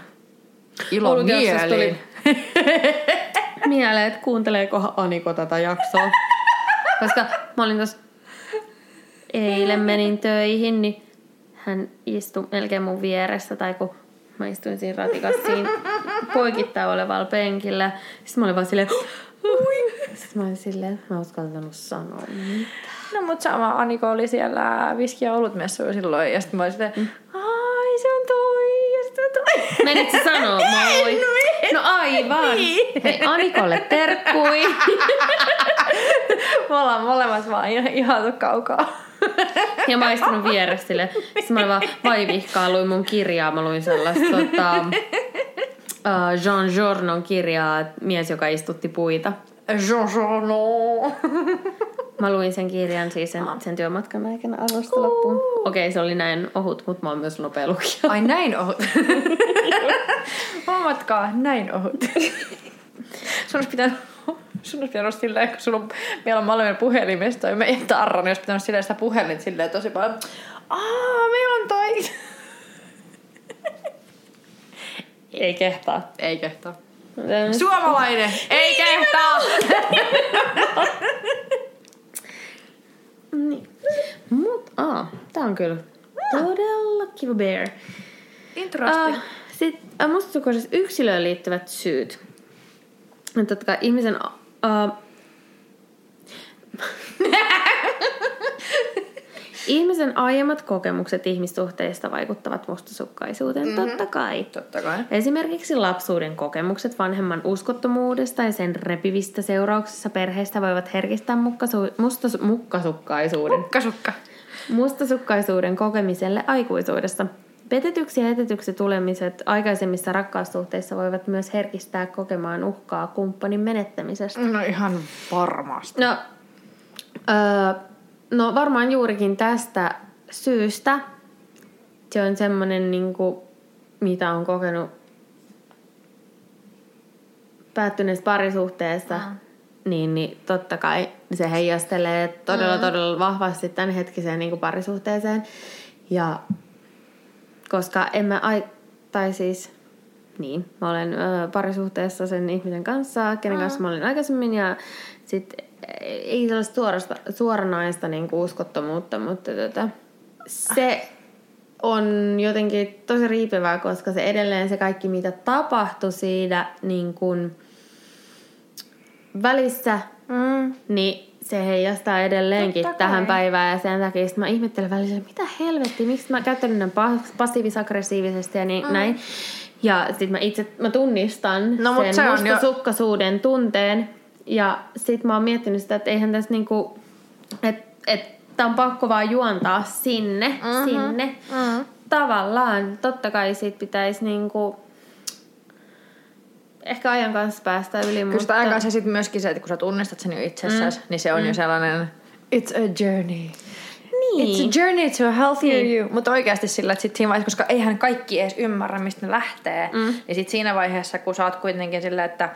Ilo mieliin. [laughs] mieleen, että kuunteleekohan Aniko tätä jaksoa. [laughs] Koska mä olin tuossa eilen menin töihin, niin hän istui melkein mun vieressä, tai kun mä istuin siinä ratikassa siinä poikittain olevalla penkillä. Sitten mä olin vaan silleen, Ui. Sitten mä olin silleen, mä en uskaltanut sanoa mitään. No mut sama Aniko oli siellä viski- ja olutmessuilla silloin. Ja sitten mä olin silleen, ai se on toi ja sitten on toi. Menit sä sanoa moi? [laughs] No aivan. Hei Anikolle terkkui. [laughs] Me ollaan molemmat vaan ihan kaukaa. Ja mä istunut vieressä sille. Sitten mä vaan vaivihkaa luin mun kirjaa. Mä luin sellaista tota, uh, Jean Journon kirjaa, Mies, joka istutti puita. Jean no. Mä luin sen kirjan siis sen, sen työmatkan aikana alusta loppuun. Okei, se oli näin ohut, mutta mä oon myös nopea lukija. Ai näin ohut. [laughs] Huomatkaa, näin ohut. Sun olisi pitänyt, sun olisi pitänyt silleen, kun sulla on, meillä on molemmat puhelimesta toi meidän tarra, niin olisi pitänyt silleen sitä puhelin silleen tosi paljon. Aa, meillä on toi. [laughs] Ei kehtaa. Ei kehtaa. Suomalainen, ei kehtaa. Niin. Mut, aa, tää on kyllä todella kiva bear. Introsti. Uh, Sitten uh, mustaisukoisessa yksilöön liittyvät syyt. Totta kai ihmisen... Uh, [laughs] Ihmisen aiemmat kokemukset ihmissuhteista vaikuttavat mustasukkaisuuteen, mm-hmm. totta kai. Totta kai. Esimerkiksi lapsuuden kokemukset vanhemman uskottomuudesta ja sen repivistä seurauksissa perheestä voivat herkistää mukkasu- mustas- mukkasukkaisuuden. Kasukka. mustasukkaisuuden kokemiselle aikuisuudessa. Petetyksi ja etetyksi tulemiset aikaisemmissa rakkaussuhteissa voivat myös herkistää kokemaan uhkaa kumppanin menettämisestä. No ihan varmasti. No, öö, no varmaan juurikin tästä syystä se on semmoinen, niin kuin, mitä on kokenut päättyneessä parisuhteessa, Mm. niin, niin totta kai se heijastelee todella, Mm. todella vahvasti tämän hetkiseen niin kuin parisuhteeseen. Ja koska en mä, ai, tai siis, niin, mä olen ö, parisuhteessa sen ihmisen kanssa, kenen Mm. kanssa mä olin aikaisemmin, ja sit ei sellaista suorasta, suoranaista niin kuin uskottomuutta, mutta tota, se on jotenkin tosi riipivää, koska se edelleen se kaikki, mitä tapahtui siinä niin kuin välissä, Mm. niin se heijastaa edelleenkin Totta tähän kai. päivään ja sen takia sit mä ihmettelen välillä, mitä helvettiä, miksi mä käyttänyt näin pas- passiivis-aggressiivisesti ja niin, mm. näin. Ja sit mä itse mä tunnistan No, sen se on jo- mustasukkaisuuden tunteen ja sit mä oon miettinyt sitä, että eihän tässä niinku, että et, tää on pakko vaan juontaa sinne, mm-hmm. sinne. Mm. Tavallaan, totta kai siitä pitäisi niinku, ehkä ajan kanssa päästä yli, Kyllä sitä aikaa se sitten myöskin se, että kun sä tunnistat sen jo itsessäsi, mm. niin se on mm. jo sellainen it's a journey. Niin. It's a journey to a healthier you. Mutta oikeasti sillä, että sit siinä vaiheessa, koska eihän kaikki edes ymmärrä, mistä ne lähtee, mm. niin sit siinä vaiheessa, kun sä oot kuitenkin sillä, että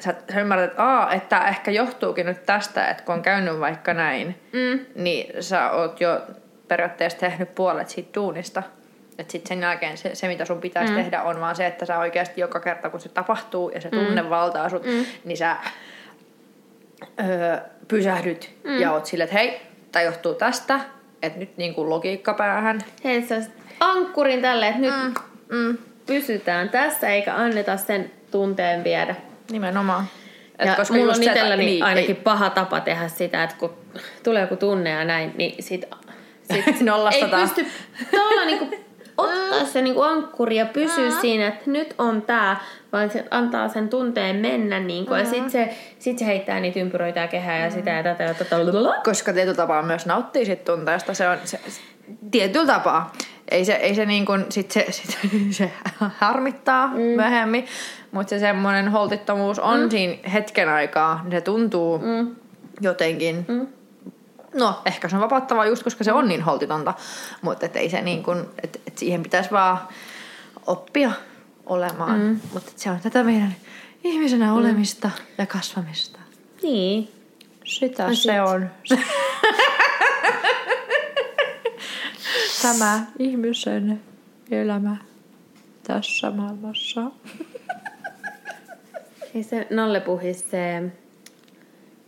sä, sä ymmärrät, että, Aa, että ehkä johtuukin nyt tästä, että kun on käynyt vaikka näin, mm. niin sä oot jo periaatteessa tehnyt puolet siitä duunista. Että sitten sen jälkeen se, se, mitä sun pitäisi mm. tehdä, on vaan se, että sä oikeasti joka kerta, kun se tapahtuu ja se tunne mm. valtaa sut, mm. niin sä öö, pysähdyt mm. ja oot silleen, että hei, tämä johtuu tästä, että nyt niin kuin logiikka päähän. Hei, sä ankkurin tälle, että nyt Mm. Mm. pysytään tässä eikä anneta sen tunteen viedä. Nimenomaan. Et Ja koska mulla on se, itselläni niin, ainakin ei- paha tapa tehdä sitä, että kun tulee joku tunne ja näin, niin sit, sit [laughs] ei pysty tuolla niinku ottaa se niinku ankkuri ja pysyä siinä, että nyt on tää, vaan se antaa sen tunteen mennä niinku, ja sit se, sit se heittää niitä ympyröitä ja kehää ja sitä ja tätä ja tätä. koska tietyllä tapaa myös nauttii sit tunteesta. Se on se, se, tietyllä tapaa. Ei se, ei se niin kuin, sit se, sit, [laughs] se harmittaa mm. myöhemmin, mutta se semmoinen holtittomuus on mm. siinä hetken aikaa. niin Se tuntuu mm. jotenkin, mm. No ehkä se on vapauttavaa just, koska se on niin holtitonta, mutta et ei se niin kuin, et, et siihen pitäisi vaan oppia olemaan. Mm. Mutta se on tätä meidän ihmisenä olemista ja kasvamista. Niin. Sitä No se sit. on. [laughs] Tämä ihmisen elämä tässä maailmassa. Ei se Nalle puhis se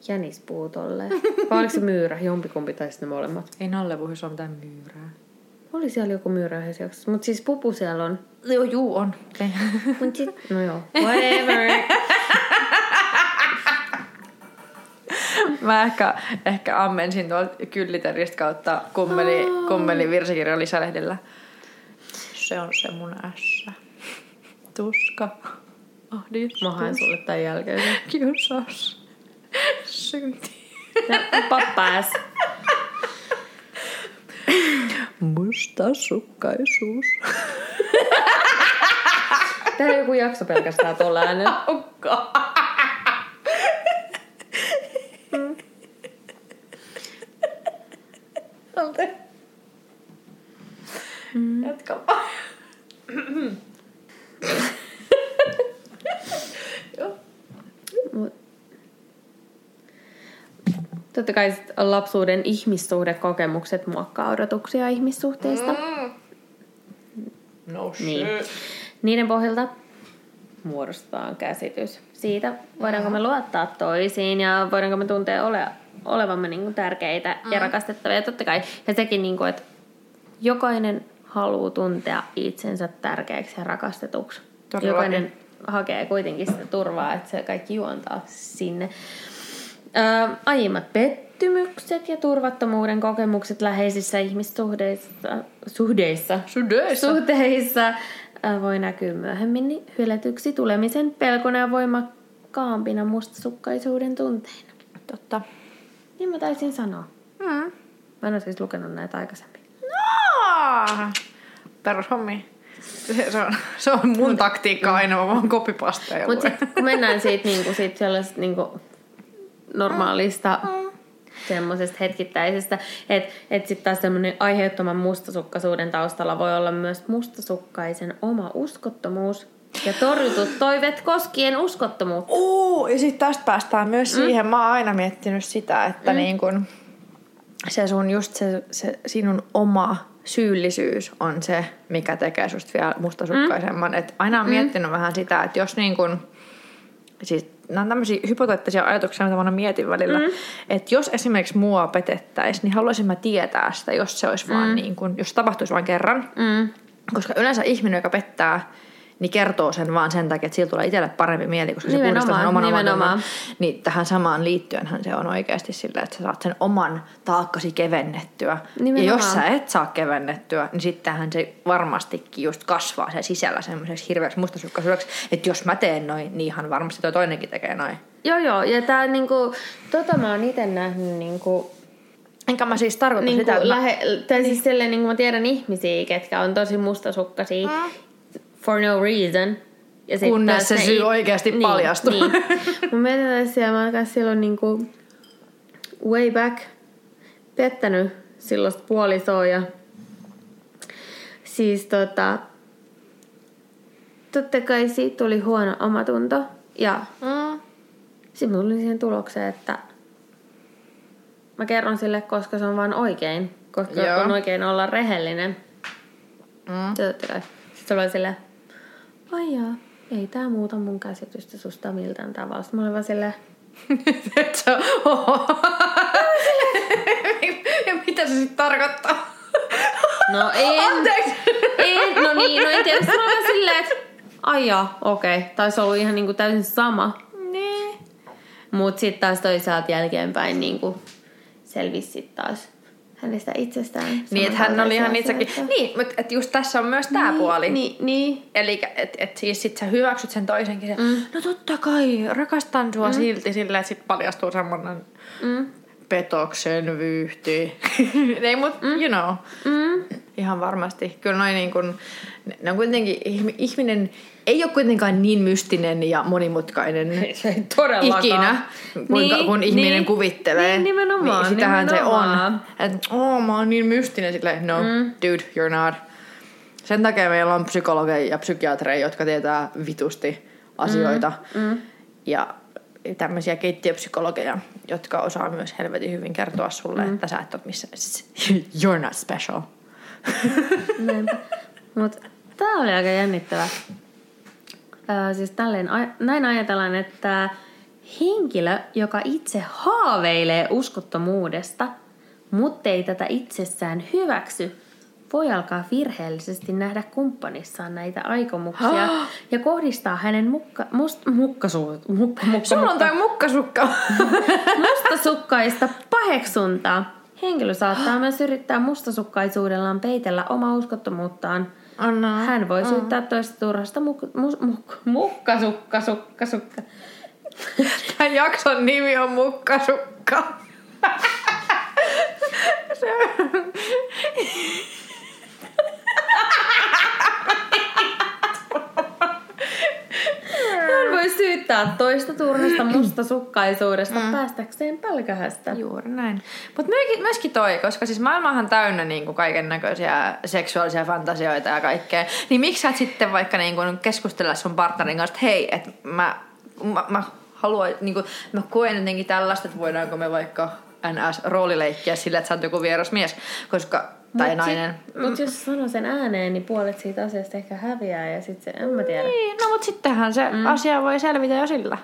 jänispuu tolle. [laughs] Vai oliko se myyrä? Jompikumpi tai sitten ne molemmat. Ei Nalle puhu, se on mitään myyrää. Oli siellä joku myyrä yhdessä jaksossa. Mutta siis pupu siellä on. Joo, juu on. Mut sit, [laughs] no joo, whatever. Mä ehkä, ehkä ammensin tuolta kylliteristä kautta kummeli, kummeli virsikirjan lisälehdellä. Se on se mun ässä. Tuska. Ahdistus. Mä haen sulle tämän jälkeen. Kiusaus. Synti. Ja pappas. Mustasukkaisuus. Tää on joku jakso pelkästään tuolla äänellä. Onko? Anteeksi. Jatka vaan. Joo. Mut- Totta kai lapsuuden ihmissuhdekokemukset muokkaa odotuksia ihmissuhteista. Mm. No shit. Niin. Niiden pohjalta muodostetaan käsitys siitä, voidaanko me luottaa toisiin ja voidaanko me tuntea ole, olevamme niin kuin tärkeitä mm. ja rakastettavia. Totta kai. Ja sekin, niin kuin, että jokainen haluaa tuntea itsensä tärkeäksi ja rakastetuksi. Todellakin. Jokainen hakee kuitenkin sitä turvaa, että se kaikki juontaa sinne. Ö, aiemmat pettymykset ja turvattomuuden kokemukset läheisissä ihmissuhdeissa suhdeissa, Sudeissa. suhteissa ö, voi näkyä myöhemmin hylätyksi tulemisen pelkona ja voimakkaampina mustasukkaisuuden tunteina. Totta. Niin mä taisin sanoa. Mm. Mä en ole siis lukenut näitä aikaisemmin. Ah! Perushommi. Se, se, on, se on mun taktiikka aina, mä vaan kopipasteja Mutta kun mennään siitä, niinku, siitä sellaisesta niinku, normaalista semmoisesta hetkittäisestä, että et sitten taas semmoinen aiheuttoman mustasukkaisuuden taustalla voi olla myös mustasukkaisen oma uskottomuus ja torjutut toiveet koskien uskottomuutta. Oo, ja sitten tästä päästään myös mm. siihen, mä oon aina miettinyt sitä, että mm. niin kun se sun just se, se sinun oma syyllisyys on se, mikä tekee susta vielä mustasukkaisemman. Mm. Et aina on miettinyt vähän sitä, että jos niin kun, siis nämä on tämmöisiä hypoteettisia ajatuksia, mitä mä mietin välillä, mm. että jos esimerkiksi mua petettäisiin, niin haluaisin mä tietää sitä, jos se olisi mm. vaan niin kun, jos tapahtuisi vain kerran. Mm. Koska yleensä ihminen, joka pettää, niin kertoo sen vaan sen takia, että sillä tulee itselle parempi mieli, koska se Nimenomaan, puhdistaa sen oman nimenomaan. oman Niin tähän samaan liittyenhän se on oikeasti sillä, että sä saat sen oman taakkasi kevennettyä. Nimenomaan. Ja jos sä et saa kevennettyä, niin sittenhän se varmastikin just kasvaa se sisällä semmoiseksi hirveäksi mustasukkaisuudeksi, että jos mä teen noin, niin ihan varmasti toi toinenkin tekee noin. Joo, joo. Ja tää niinku, tota mä oon itse nähnyt niinku, Enkä mä siis tarkoita niinku sitä, että mä, lähe, tai siis silleen, niinku mä tiedän ihmisiä, ketkä on tosi mustasukkaisia Mm. For no reason. Ja sit Kunnes se syy i- oikeasti paljastuu. Niin. Mun mietitään siellä, mä oon silloin niinku way back pettänyt silloista puolisoa ja siis tota totta kai siitä tuli huono omatunto ja mm, sitten mä tulin siihen tulokseen, että mä kerron sille, koska se on vaan oikein. Koska Joo. on oikein olla rehellinen. mm. Totta kai. Sitten oli silleen, ai jaa, ei tää muuta mun käsitystä susta miltään tavalla. Sitten mä olin vaan silleen, [laughs] oho. [laughs] ja mitä se sitten tarkoittaa? no en, Anteeksi! en, no niin, no en tiedä. Sitten mä olin vaan silleen, että ai jaa, okei. Okay. Taisi ollut ihan niinku täysin sama. Niin. Mut sitten taas toisaalta jälkeenpäin niinku selvisi sit taas hänestä itsestään. Niin, että hän oli ihan itsekin. asioita. Niin, mutta et just tässä on myös tämä puoli. Niin, niin. Eli että et siis sit sä hyväksyt sen toisenkin. Se, mm. No totta kai, rakastan sua mm. silti silleen, että sit paljastuu semmonen Mm. petoksen vyyhti. [laughs] Ei, mut mm. you know. Mm. Ihan varmasti. Kyllä noin niin kuin, ne- on kuitenkin, ihmi- ihminen ei ole kuitenkaan niin mystinen ja monimutkainen Se ei todellakaan. ikinä, kuinka, Niin, kun ihminen niin. kuvittelee. Niin, nimenomaan, Niin sitähän se nimenomaan. on. Että oh, mä oon niin mystinen. Silleen, no, mm. dude, you're not. Sen takia meillä on psykologeja ja psykiatreja, jotka tietää vitusti asioita. Mm. Mm. Ja tämmöisiä keittiöpsykologeja, jotka osaa myös helvetin hyvin kertoa sulle, mm. että sä et ole missään. [laughs] You're not special. Näinpä. Mut tää oli aika jännittävä. Öö, siis tälleen, näin ajatellaan, että henkilö, joka itse haaveilee uskottomuudesta, mutta ei tätä itsessään hyväksy, voi alkaa virheellisesti nähdä kumppanissaan näitä aikomuksia [gasps] ja kohdistaa hänen mukka, must, mukkasuut, mukka, mukka, Sulla on mukka, toi mukkasukka. [laughs] mustasukkaista paheksuntaa. Henkilö saattaa myös yrittää mustasukkaisuudellaan peitellä omaa uskottomuuttaan. No. Hän voi syyttää toista turhasta muk- mus- muk- mukkasukka, sukka, sukka. Tämän jakson nimi on Mukkasukka. [laughs] Se on- Hän voi syyttää toista turhasta [clears throat] mustasukkaisuudesta mm. päästäkseen pälkähästä. Juuri näin. Mutta myöskin, myöskin toi, koska siis maailmahan täynnä niinku kaiken näköisiä seksuaalisia fantasioita ja kaikkea. Niin miksi sä et sitten vaikka niinku keskustella sun partnerin kanssa, että hei, että mä, mä, mä haluan, niinku, mä koen jotenkin tällaista, että voidaanko me vaikka NS-roolileikkiä sillä, että sä oot joku vieras mies, koska, tai nainen. Mutta jos sanoo sen ääneen, niin puolet siitä asiasta ehkä häviää ja sitten se, en mä tiedä. Niin, no mutta sittenhän se mm. asia voi selvitä jo sillä.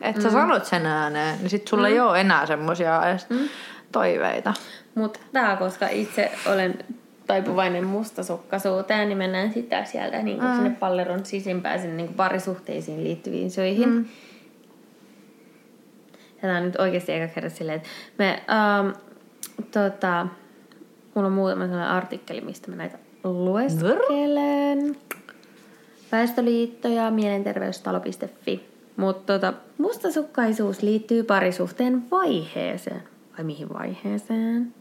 Että sä sanot sen ääneen, niin sit sulla mm. ei ole enää semmosia edes mm. toiveita. Mutta tää, koska itse olen taipuvainen mustasukkaisuuteen, niin mennään sitä sieltä niin mm. sinne palleron sisimpään sinne niin parisuhteisiin liittyviin syihin. Mm. Tämä on nyt oikeasti eka kerta silleen, että me, ähm, tota, mulla on muutama sellainen artikkeli, mistä mä näitä lueskelen. Väestöliitto ja mielenterveystalo.fi. Mutta tota, mustasukkaisuus liittyy parisuhteen vaiheeseen. Vai mihin vaiheeseen?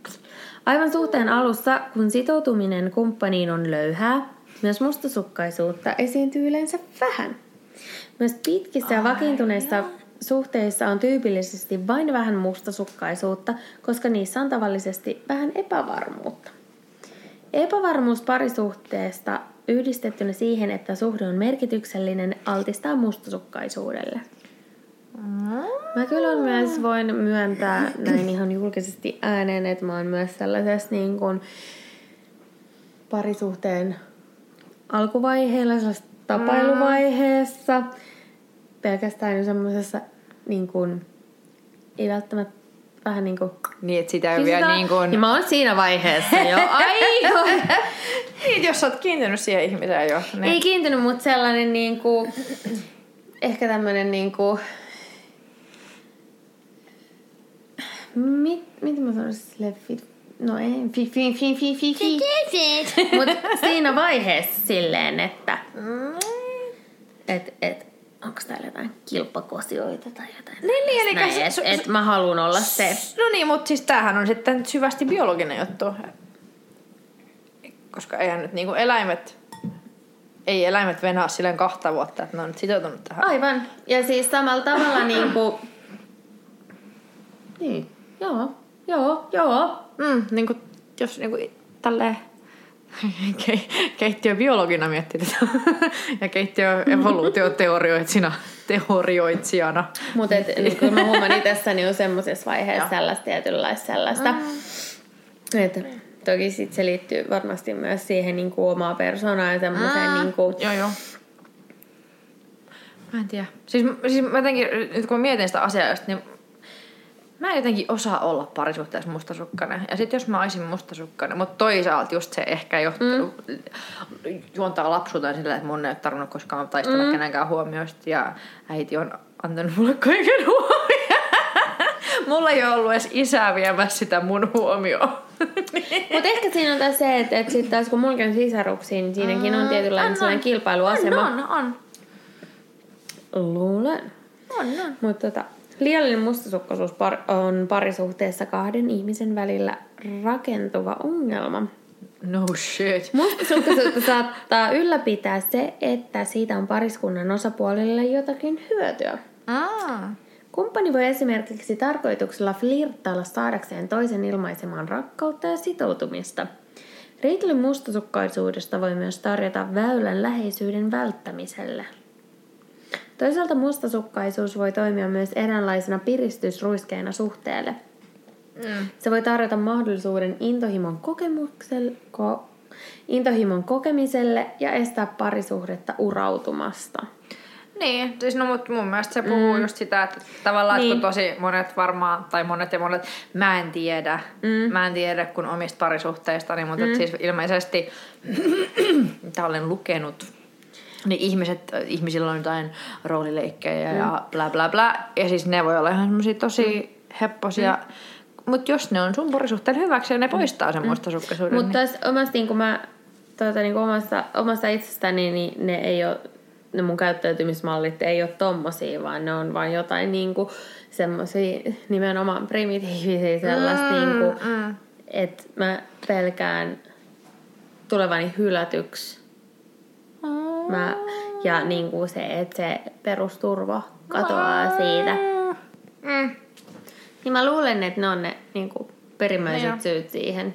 Aivan suhteen alussa, kun sitoutuminen kumppaniin on löyhää, myös mustasukkaisuutta esiintyy yleensä vähän. Myös pitkissä ja vakiintuneissa suhteissa on tyypillisesti vain vähän mustasukkaisuutta, koska niissä on tavallisesti vähän epävarmuutta. Epävarmuus parisuhteesta yhdistettynä siihen, että suhde on merkityksellinen, altistaa mustasukkaisuudelle. Mä kyllä myös voin myöntää näin ihan julkisesti ääneen, että mä oon myös sellaisessa niin kuin parisuhteen alkuvaiheella, tapailuvaiheessa, pelkästään jo semmoisessa niin kuin, ei välttämättä vähän niin kuin Niin, että sitä ei vielä niin kuin... Niin mä oon siinä vaiheessa jo. [laughs] Aivan. Niin, jos sä oot kiintynyt siihen ihmiseen jo. Niin. Ei kiintynyt, mutta sellainen niinku, ehkä tämmönen niinku, mit, mitä mä sanoisin silleen, fit, no ei, fi, fi, fi, fi, fi, fi. Mut siinä vaiheessa silleen, että et, et, onko täällä jotain kilpakosioita tai jotain. Niin, niin, eli Näin, se- et, et mä haluan olla se. No niin, mutta siis tämähän on sitten syvästi biologinen juttu. Koska eihän nyt niinku eläimet, ei eläimet venaa silleen kahta vuotta, että ne on nyt sitoutunut tähän. Aivan. Ja siis samalla tavalla [clears throat] niinku... Niin, joo, joo, joo. Mm, niin kuin, jos niin kuin, tälleen keittiöbiologina miettii tätä ja keittiöevoluutioteorioitsina teorioitsijana. Mutta niin kyllä mä huomaan itsessäni on semmoisessa vaiheessa sellaista tietynlaista sellaista. Mm. Että toki sit se liittyy varmasti myös siihen niin kuin omaa persoonaan ja semmoiseen Mm. niin kuin, Joo, joo. Mä en tiedä. Siis, siis mä jotenkin, nyt kun mä mietin sitä asiaa, just, niin mä en jotenkin osaa olla parisuhteessa mustasukkainen. Ja sitten jos mä olisin mustasukkainen, mutta toisaalta just se ehkä johtuu, mm. juontaa lapsuuteen sillä, että mun ei ole tarvinnut koskaan taistella mm. kenenkään huomioista. Ja äiti on antanut mulle kaiken huomioon. [laughs] Mulla ei ole ollut edes isää viemässä sitä mun huomioon. [laughs] Mutta ehkä siinä on taas se, että, että sitten taas kun mulla on sisaruksia, niin siinäkin on tietynlainen on, sellainen on. kilpailuasema. On, on, on. Luulen. On, on. Mutta tota, liiallinen mustasukkaisuus par- on parisuhteessa kahden ihmisen välillä rakentuva ongelma. No shit. Mustasukkaisuutta saattaa ylläpitää se, että siitä on pariskunnan osapuolille jotakin hyötyä. Ah. Kumppani voi esimerkiksi tarkoituksella flirttailla saadakseen toisen ilmaisemaan rakkautta ja sitoutumista. Riitely mustasukkaisuudesta voi myös tarjota väylän läheisyyden välttämiselle. Toisaalta mustasukkaisuus voi toimia myös eräänlaisena piristysruiskeena suhteelle. Mm. Se voi tarjota mahdollisuuden intohimon, kokemukselle, ko, intohimon kokemiselle ja estää parisuhdetta urautumasta. Niin, siis no mut mun mielestä se puhuu mm. just sitä, että tavallaan niin. Niin. kun tosi monet varmaan, tai monet ja monet, mä en tiedä, mm. mä en tiedä kun omista parisuhteistani, mutta mm. siis ilmeisesti, [clears throat] mitä olen lukenut, niin ihmiset, ihmisillä on jotain roolileikkejä mm. ja bla bla bla, ja siis ne voi olla ihan semmosia tosi mm. hepposia, mm. mutta jos ne on sun parisuhteen hyväksi ja ne poistaa sen mustasukkaisuuden, Mutta niin... taas omasta, niin mä, tuota, niin omasta, omasta itsestäni, niin ne ei ole, ne mun käyttäytymismallit ei ole tommosia, vaan ne on vain jotain niin kuin, semmosia nimenomaan primitiivisiä sellaista, mm, niin kuin, mm. että mä pelkään tulevani hylätyksi. Mä, ja niin kuin se, että se perusturva katoaa siitä. Mm. Niin mä luulen, että ne on ne niin kuin, perimmäiset Niin syyt siihen.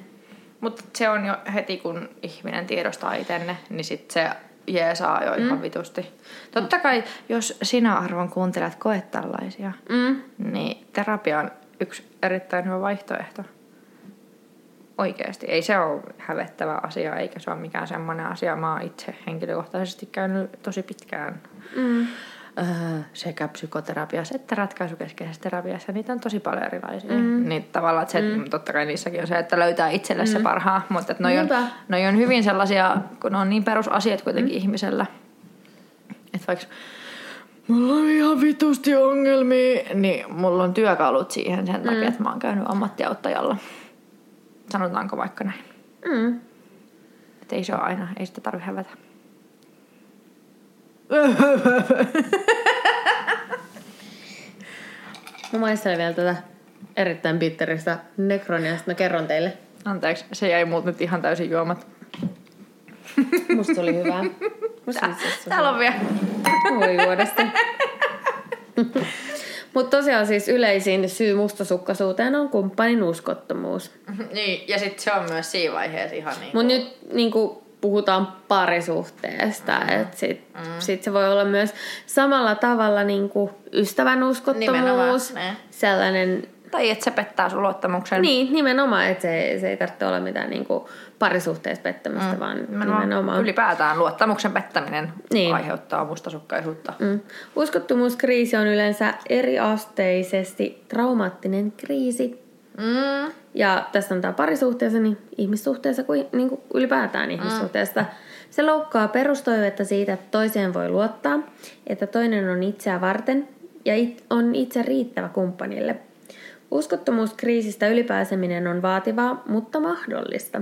Mutta se on jo heti, kun ihminen tiedostaa itenne, niin sit se jeesaa jo ihan mm. vitusti. Totta kai, jos sinä arvon kuuntelet koet tällaisia, Mm. niin terapia on yksi erittäin hyvä vaihtoehto. Oikeasti. Ei se ole hävettävä asia, eikä se ole mikään semmoinen asia. Mä oon itse henkilökohtaisesti käynyt tosi pitkään Mm. öö, sekä psykoterapiassa että ratkaisukeskeisessä terapiassa. Niitä on tosi paljon erilaisia. Mm. Niin tavallaan, että se, mm. totta kai niissäkin on se, että löytää itselle mm. se parhaa. Mutta että noi, on, noi on hyvin sellaisia, kun on niin perusasiat kuitenkin mm. ihmisellä. Että vaikka mulla on ihan vitusti ongelmia, niin mulla on työkalut siihen sen takia, että mä oon käynyt ammattiauttajalla. Sanotaanko vaikka näin. Mm. Että ei se ole aina, ei sitä tarvitse hävätä. Mä maistelen vielä tätä erittäin bitteristä nekronia, sitten mä kerron teille. Anteeksi, se jäi muut nyt ihan täysin juomat. Musta oli hyvää. Musta siis Täällä on vielä. Voi juoda sitä. [laughs] Mutta tosiaan siis yleisin syy mustasukkaisuuteen on kumppanin uskottomuus. [laughs] niin, ja sitten se on myös siinä vaiheessa ihan niin Mutta nyt niinku, puhutaan parisuhteesta, mm. että sit, mm. sit se voi olla myös samalla tavalla niinku ystävän uskottomuus, Nimenomaan, ne. sellainen, Tai että se pettää sun luottamuksen. niin nimenomaan, että se, se ei tarvitse olla mitään niinku parisuhteessa pettämistä, mm. vaan Nimenomaan. nimenomaan. Ylipäätään luottamuksen pettäminen Niin. aiheuttaa mustasukkaisuutta. Mm. Uskottomuuskriisi on yleensä eriasteisesti traumaattinen kriisi. Mm. Ja tässä on tämä parisuhteessa, niin ihmissuhteessa kuin, niin kuin ylipäätään ihmissuhteessa. Se loukkaa perustoivetta siitä, että toiseen voi luottaa, että toinen on itseä varten ja it, on itse riittävä kumppanille. Uskottomuuskriisistä ylipääseminen on vaativaa, mutta mahdollista.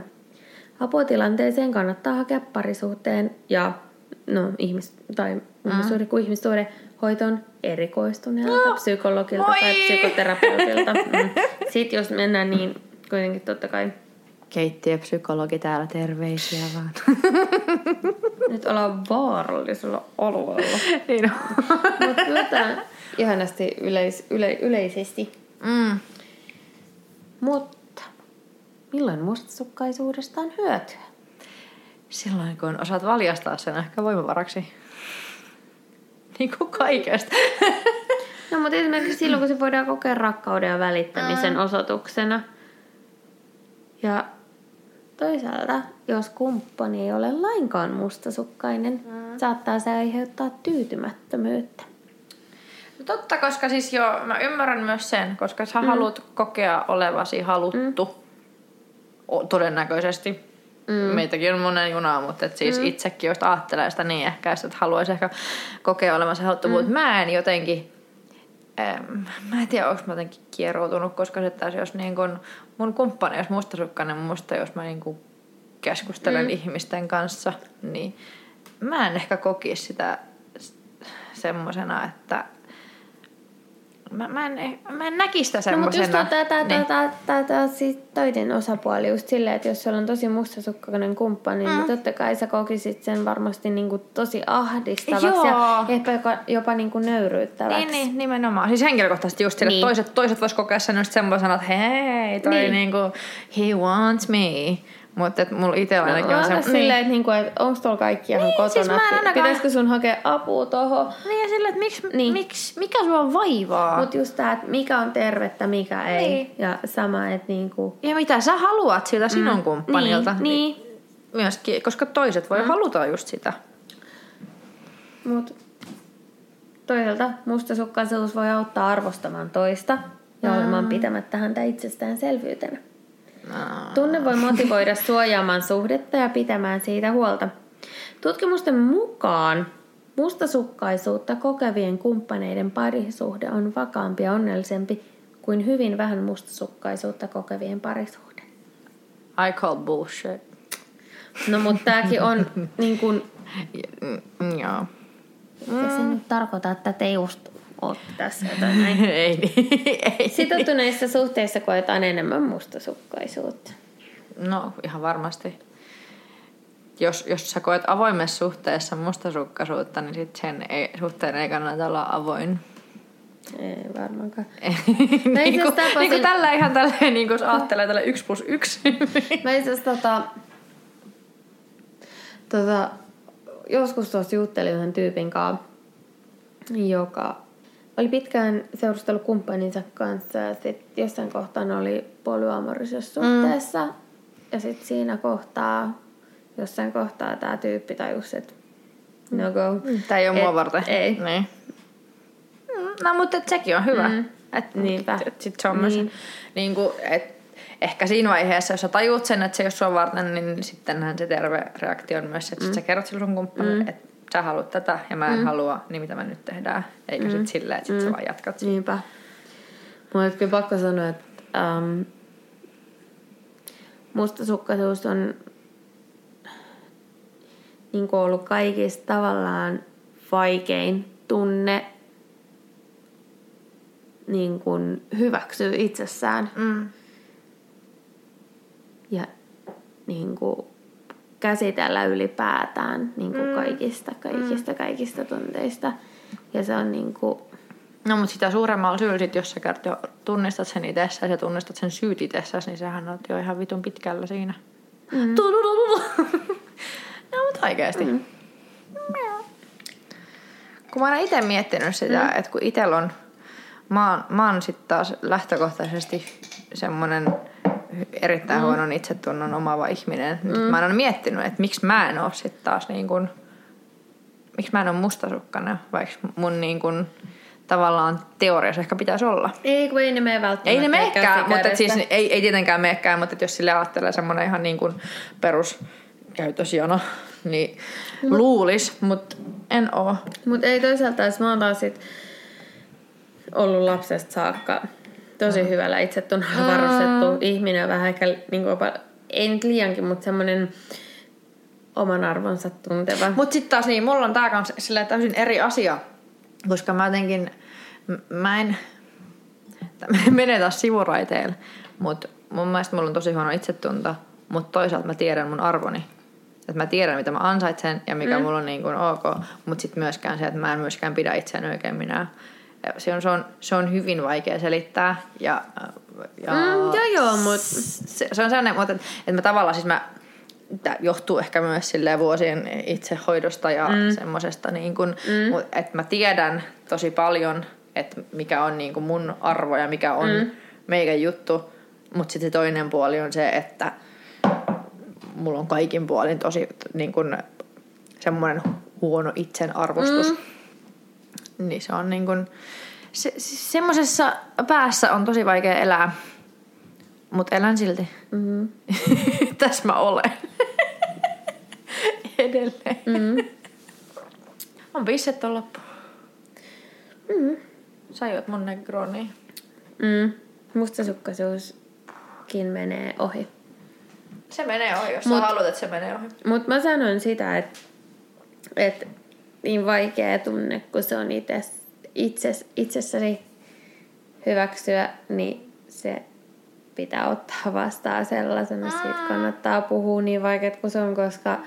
Apua tilanteeseen kannattaa hakea parisuhteen ja no, ihmis, tai ihmissuhde kuin ihmissuhde hoitoon erikoistuneelta psykologilta moi! tai psykoterapeutilta. [laughs] Mm. Sitten jos mennään niin kuitenkin totta kai Keittiöpsykologi täällä, terveisiä vaan. [laughs] nyt ollaan vaarallisella alueella. [laughs] niin on. Mutta puhutaan ihanasti yleis, yle, yleisesti. mm. Mutta milloin mustasukkaisuudesta on hyötyä? Silloin kun osaat valjastaa sen ehkä voimavaraksi. Niin kuin kaikesta. No mutta esimerkiksi silloin, kun se voidaan kokea rakkauden ja välittämisen mm. osoituksena. Ja toisaalta, jos kumppani ei ole lainkaan mustasukkainen, mm. saattaa se aiheuttaa tyytymättömyyttä. No totta, koska siis joo, mä ymmärrän myös sen, koska sä mm. haluat kokea olevasi haluttu. Mm. Todennäköisesti. Mm. Meitäkin on monen junaa, mutta et siis mm. itsekin, jos ajattelee sitä niin ehkä, että haluaisi ehkä kokea olevansa haluttu, mm. mutta mä en jotenkin, ähm, mä en tiedä, onko mä jotenkin kieroutunut, koska se taas jos niin kun, mun kumppani olisi mustasukkainen musta, jos mä niin kun keskustelen mm. ihmisten kanssa, niin mä en ehkä kokisi sitä semmosena, että mä, mä, en, mä en näkisi sitä No mutta just tämä niin. tää, tää, tää, siis toinen osapuoli just silleen, että jos sulla on tosi mustasukkainen kumppani, mm. niin totta kai sä kokisit sen varmasti niinku tosi ahdistavaksi Joo. ja ehkä jopa, jopa niinku nöyryyttäväksi. Niin, niin, nimenomaan. Siis henkilökohtaisesti just sille, Niin. niin. toiset, toiset vois kokea sen just semmoisena, että hei, toi Niin. niin. niinku, he wants me. Mutta mulla itsellä No, ainakin on se... silleen, että, niinku, et onko tuolla kaikki ihan Niin, kotona? siis mä ainakaan- Pitäisikö sun hakea apua tohon? Niin, ja silleen, että miksi, Niin. niin. miksi, mikä sua vaivaa? Mutta just tää, että mikä on tervettä, mikä ei. Niin. Ja sama, että niinku... Ja mitä sä haluat siltä sinun Mm, kumppanilta. niin, Myöskin, koska toiset voi mm. haluta just sitä. Mut toisaalta mustasukkaisuus voi auttaa arvostamaan toista ja olemaan pitämättä häntä itsestäänselvyytenä. Tunne voi motivoida suojaamaan suhdetta ja pitämään siitä huolta. Tutkimusten mukaan mustasukkaisuutta kokevien kumppaneiden parisuhde on vakaampi ja onnellisempi kuin hyvin vähän mustasukkaisuutta kokevien parisuhde. I call bullshit. No mutta tämäkin on [laughs] niin kuin, Mm, Joo. ja se nyt tarkoittaa, että te just ootte tässä jotain näin. [laughs] ei, niin, ei. [laughs] Sitoutuneissa suhteissa koetaan enemmän mustasukkaisuutta. No, ihan varmasti. Jos, jos sä koet avoimessa suhteessa mustasukkaisuutta, niin sit sen ei, suhteen ei kannata olla avoin. Ei varmaankaan. [laughs] niin itse asiassa kuin, tapasin- niin kuin tällä ihan tälleen, niin kuin ajattelee tällä yksi plus yksi. Mä itse asiassa tota, tota, joskus tuossa juttelin yhden tyypin kanssa, joka oli pitkään seurustellut kumppaninsa kanssa ja sitten jossain kohtaa ne oli polyamorisessa suhteessa. Mm. Ja sitten siinä kohtaa, jossain kohtaa tämä tyyppi tajusi, että no go. Tämä ei ole mua varten. Ei. Niin. Mm, No, mutta et sekin on hyvä. Mm. Mm. Et, Niinpä. Et sit se on myös, Niin. niin kuin, et, ehkä siinä vaiheessa, jos sä tajuut sen, että se ei ole sua varten, niin sittenhän se terve reaktio on myös, että mm. sä kerrot sille sun kumppanille, mm. että sä haluat tätä ja mä en mm. halua, niin mitä me nyt tehdään. Eikä mm. sit silleen, että sit mm. sä vaan jatkat. Niinpä. Mulla on kyllä pakko sanoa, että ähm, mustasukkaisuus on niin ollut kaikista tavallaan vaikein tunne niin kuin hyväksyä itsessään. Mm. Ja niin kuin käsitellä ylipäätään niin kuin Mm. kaikista, kaikista, kaikista tunteista. Ja se on niin kuin, No mutta sitä suuremmalla syyllä sit, jos sä kerta jo tunnistat sen itsessäsi ja tunnistat sen syyt itsessäsi, niin sähän oot jo ihan vitun pitkällä siinä. Mm. [laughs] no mutta oikeesti. Mm. Kun mä oon itse miettinyt sitä, mm. että kun itellä on, mä oon, mä oon sit taas lähtökohtaisesti semmonen erittäin mm. huonon itsetunnon omaava ihminen. Mm. Mä oon miettinyt, että miksi mä en oo sit taas niin kuin, miksi mä en oo mustasukkainen, vaikka mun niin kuin, tavallaan teoriassa ehkä pitäisi olla. ei kun ei ne mene välttämättä. Ei ne meekään, käsi mutta siis ei, ei tietenkään meekään, mutta jos sille ajattelee semmoinen ihan niin kuin peruskäytösjano, niin luulis, mutta en oo. Mutta ei toisaalta, jos mä oon taas sit ollut lapsesta saakka tosi hyvällä itsetunnolla varustettu ihminen, vähän ehkä niin kuin, ei nyt liiankin, mutta semmoinen oman arvonsa tunteva. Mutta sitten taas niin, mulla on tää kanssa silleen täysin eri asia, koska mä jotenkin, mä en, [laughs] tää menee taas sivuraiteille, mutta mun mielestä mulla on tosi huono itsetunto, mutta toisaalta mä tiedän mun arvoni. Että mä tiedän, mitä mä ansaitsen ja mikä mm. mulla on niin kuin ok, mutta sitten myöskään se, että mä en myöskään pidä itseäni oikein minä. Se on, se, on, se on hyvin vaikea selittää. Ja, ja Mm, joo, joo, mut- se, se on sellainen, mutta että, että mä tavallaan siis mä, tämä johtuu ehkä myös silleen vuosien itsehoidosta ja mm. semmoisesta, niin kun, mm. että mä tiedän tosi paljon, että mikä on niin kun mun arvo ja mikä on mm. meikän juttu, mutta sitten se toinen puoli on se, että mulla on kaikin puolin tosi niin kun, semmoinen huono itsen arvostus. Mm. Niin se on niin kun, se, se, semmoisessa päässä on tosi vaikea elää, mutta elän silti. Mm-hmm. [laughs] Tässä mä olen. [laughs] Edelleen. Mm. [laughs] On pisset on loppu. Mm. Sä juot mun negroni. Mm. Mustasukkaisuuskin menee ohi. Se menee ohi, jos Mut- sä haluat, että se menee ohi. Mutta mä sanon sitä, että et niin vaikea tunne, kun se on itses, itses, itsessäni hyväksyä, niin se pitää ottaa vastaan sellaisena. Siitä kannattaa puhua niin vaikeat kuin se on, koska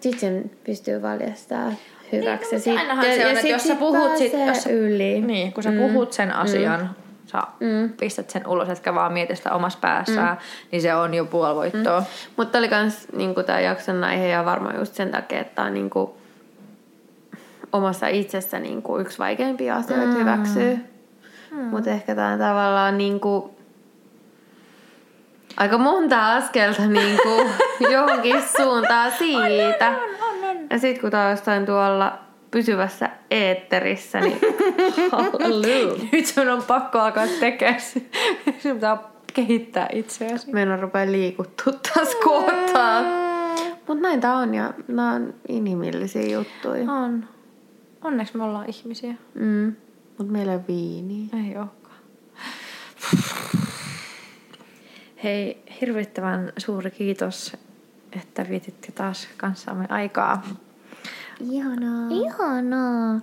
sit sen pystyy valjastamaan hyväksi. Niin, no, mutta ainahan se on, että sit jos sä puhut sit- jos- yli. Niin, kun sä mm. puhut sen asian, mm. Sä Mm. pistät sen ulos, etkä vaan mieti sitä omassa päässään, mm. niin se on jo puoli voittoa. Mm. Mutta oli kans niinku tää jakson aihe ja varmaan just sen takia, että tää on niinku omassa itsessä niinku yksi vaikeimpia asioita mm. hyväksyä. Mm. Mutta ehkä tää on tavallaan niinku aika monta askelta niinku [laughs] johonkin suuntaan siitä. On, on. Ja sit kun tää on jostain tuolla pysyvässä eetterissä, niin. [laughs] Nyt sun on pakko alkaa tekemään. se. Sun pitää kehittää itseäsi. Meidän rupeaa liikuttua taas kohtaa. Mutta näin tää on ja nämä on inhimillisiä juttuja. On. Onneksi me ollaan ihmisiä. Mm. Mutta meillä on viiniä. Ei olekaan. Hei, hirvittävän suuri kiitos, että vietitte taas kanssamme aikaa. Ihanaa. Ihanaa.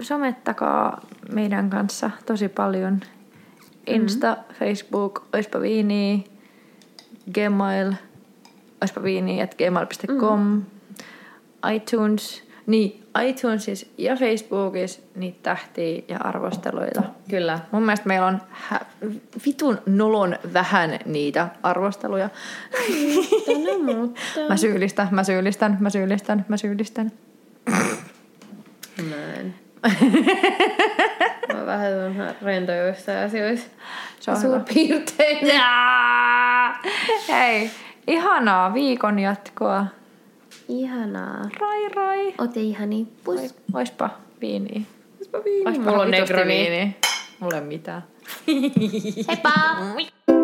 Somettakaa meidän kanssa tosi paljon. Insta, mm-hmm. Facebook, oispa viini, Gmail, oispa viini, at gmail.com, mm-hmm. iTunes, niin iTunesissa ja Facebookissa niitä tähtiä ja arvosteluita. Kyllä. Mun mielestä meillä on hä- vitun nolon vähän niitä arvosteluja. Tänä mutta. Mä syyllistän, mä syyllistän, mä syyllistän, mä syyllistän. Näin. Mä vähän rento joissain asioissa. Se on. Suurpiirtein. Hei, ihanaa viikon jatkoa. Ihanaa. Rai rai. Ootte ihani. Pus. Ois, oispa viiniä. Oispa viini. Oispa Mulla on negroni. Mulla ei mitään. [laughs] Heippa!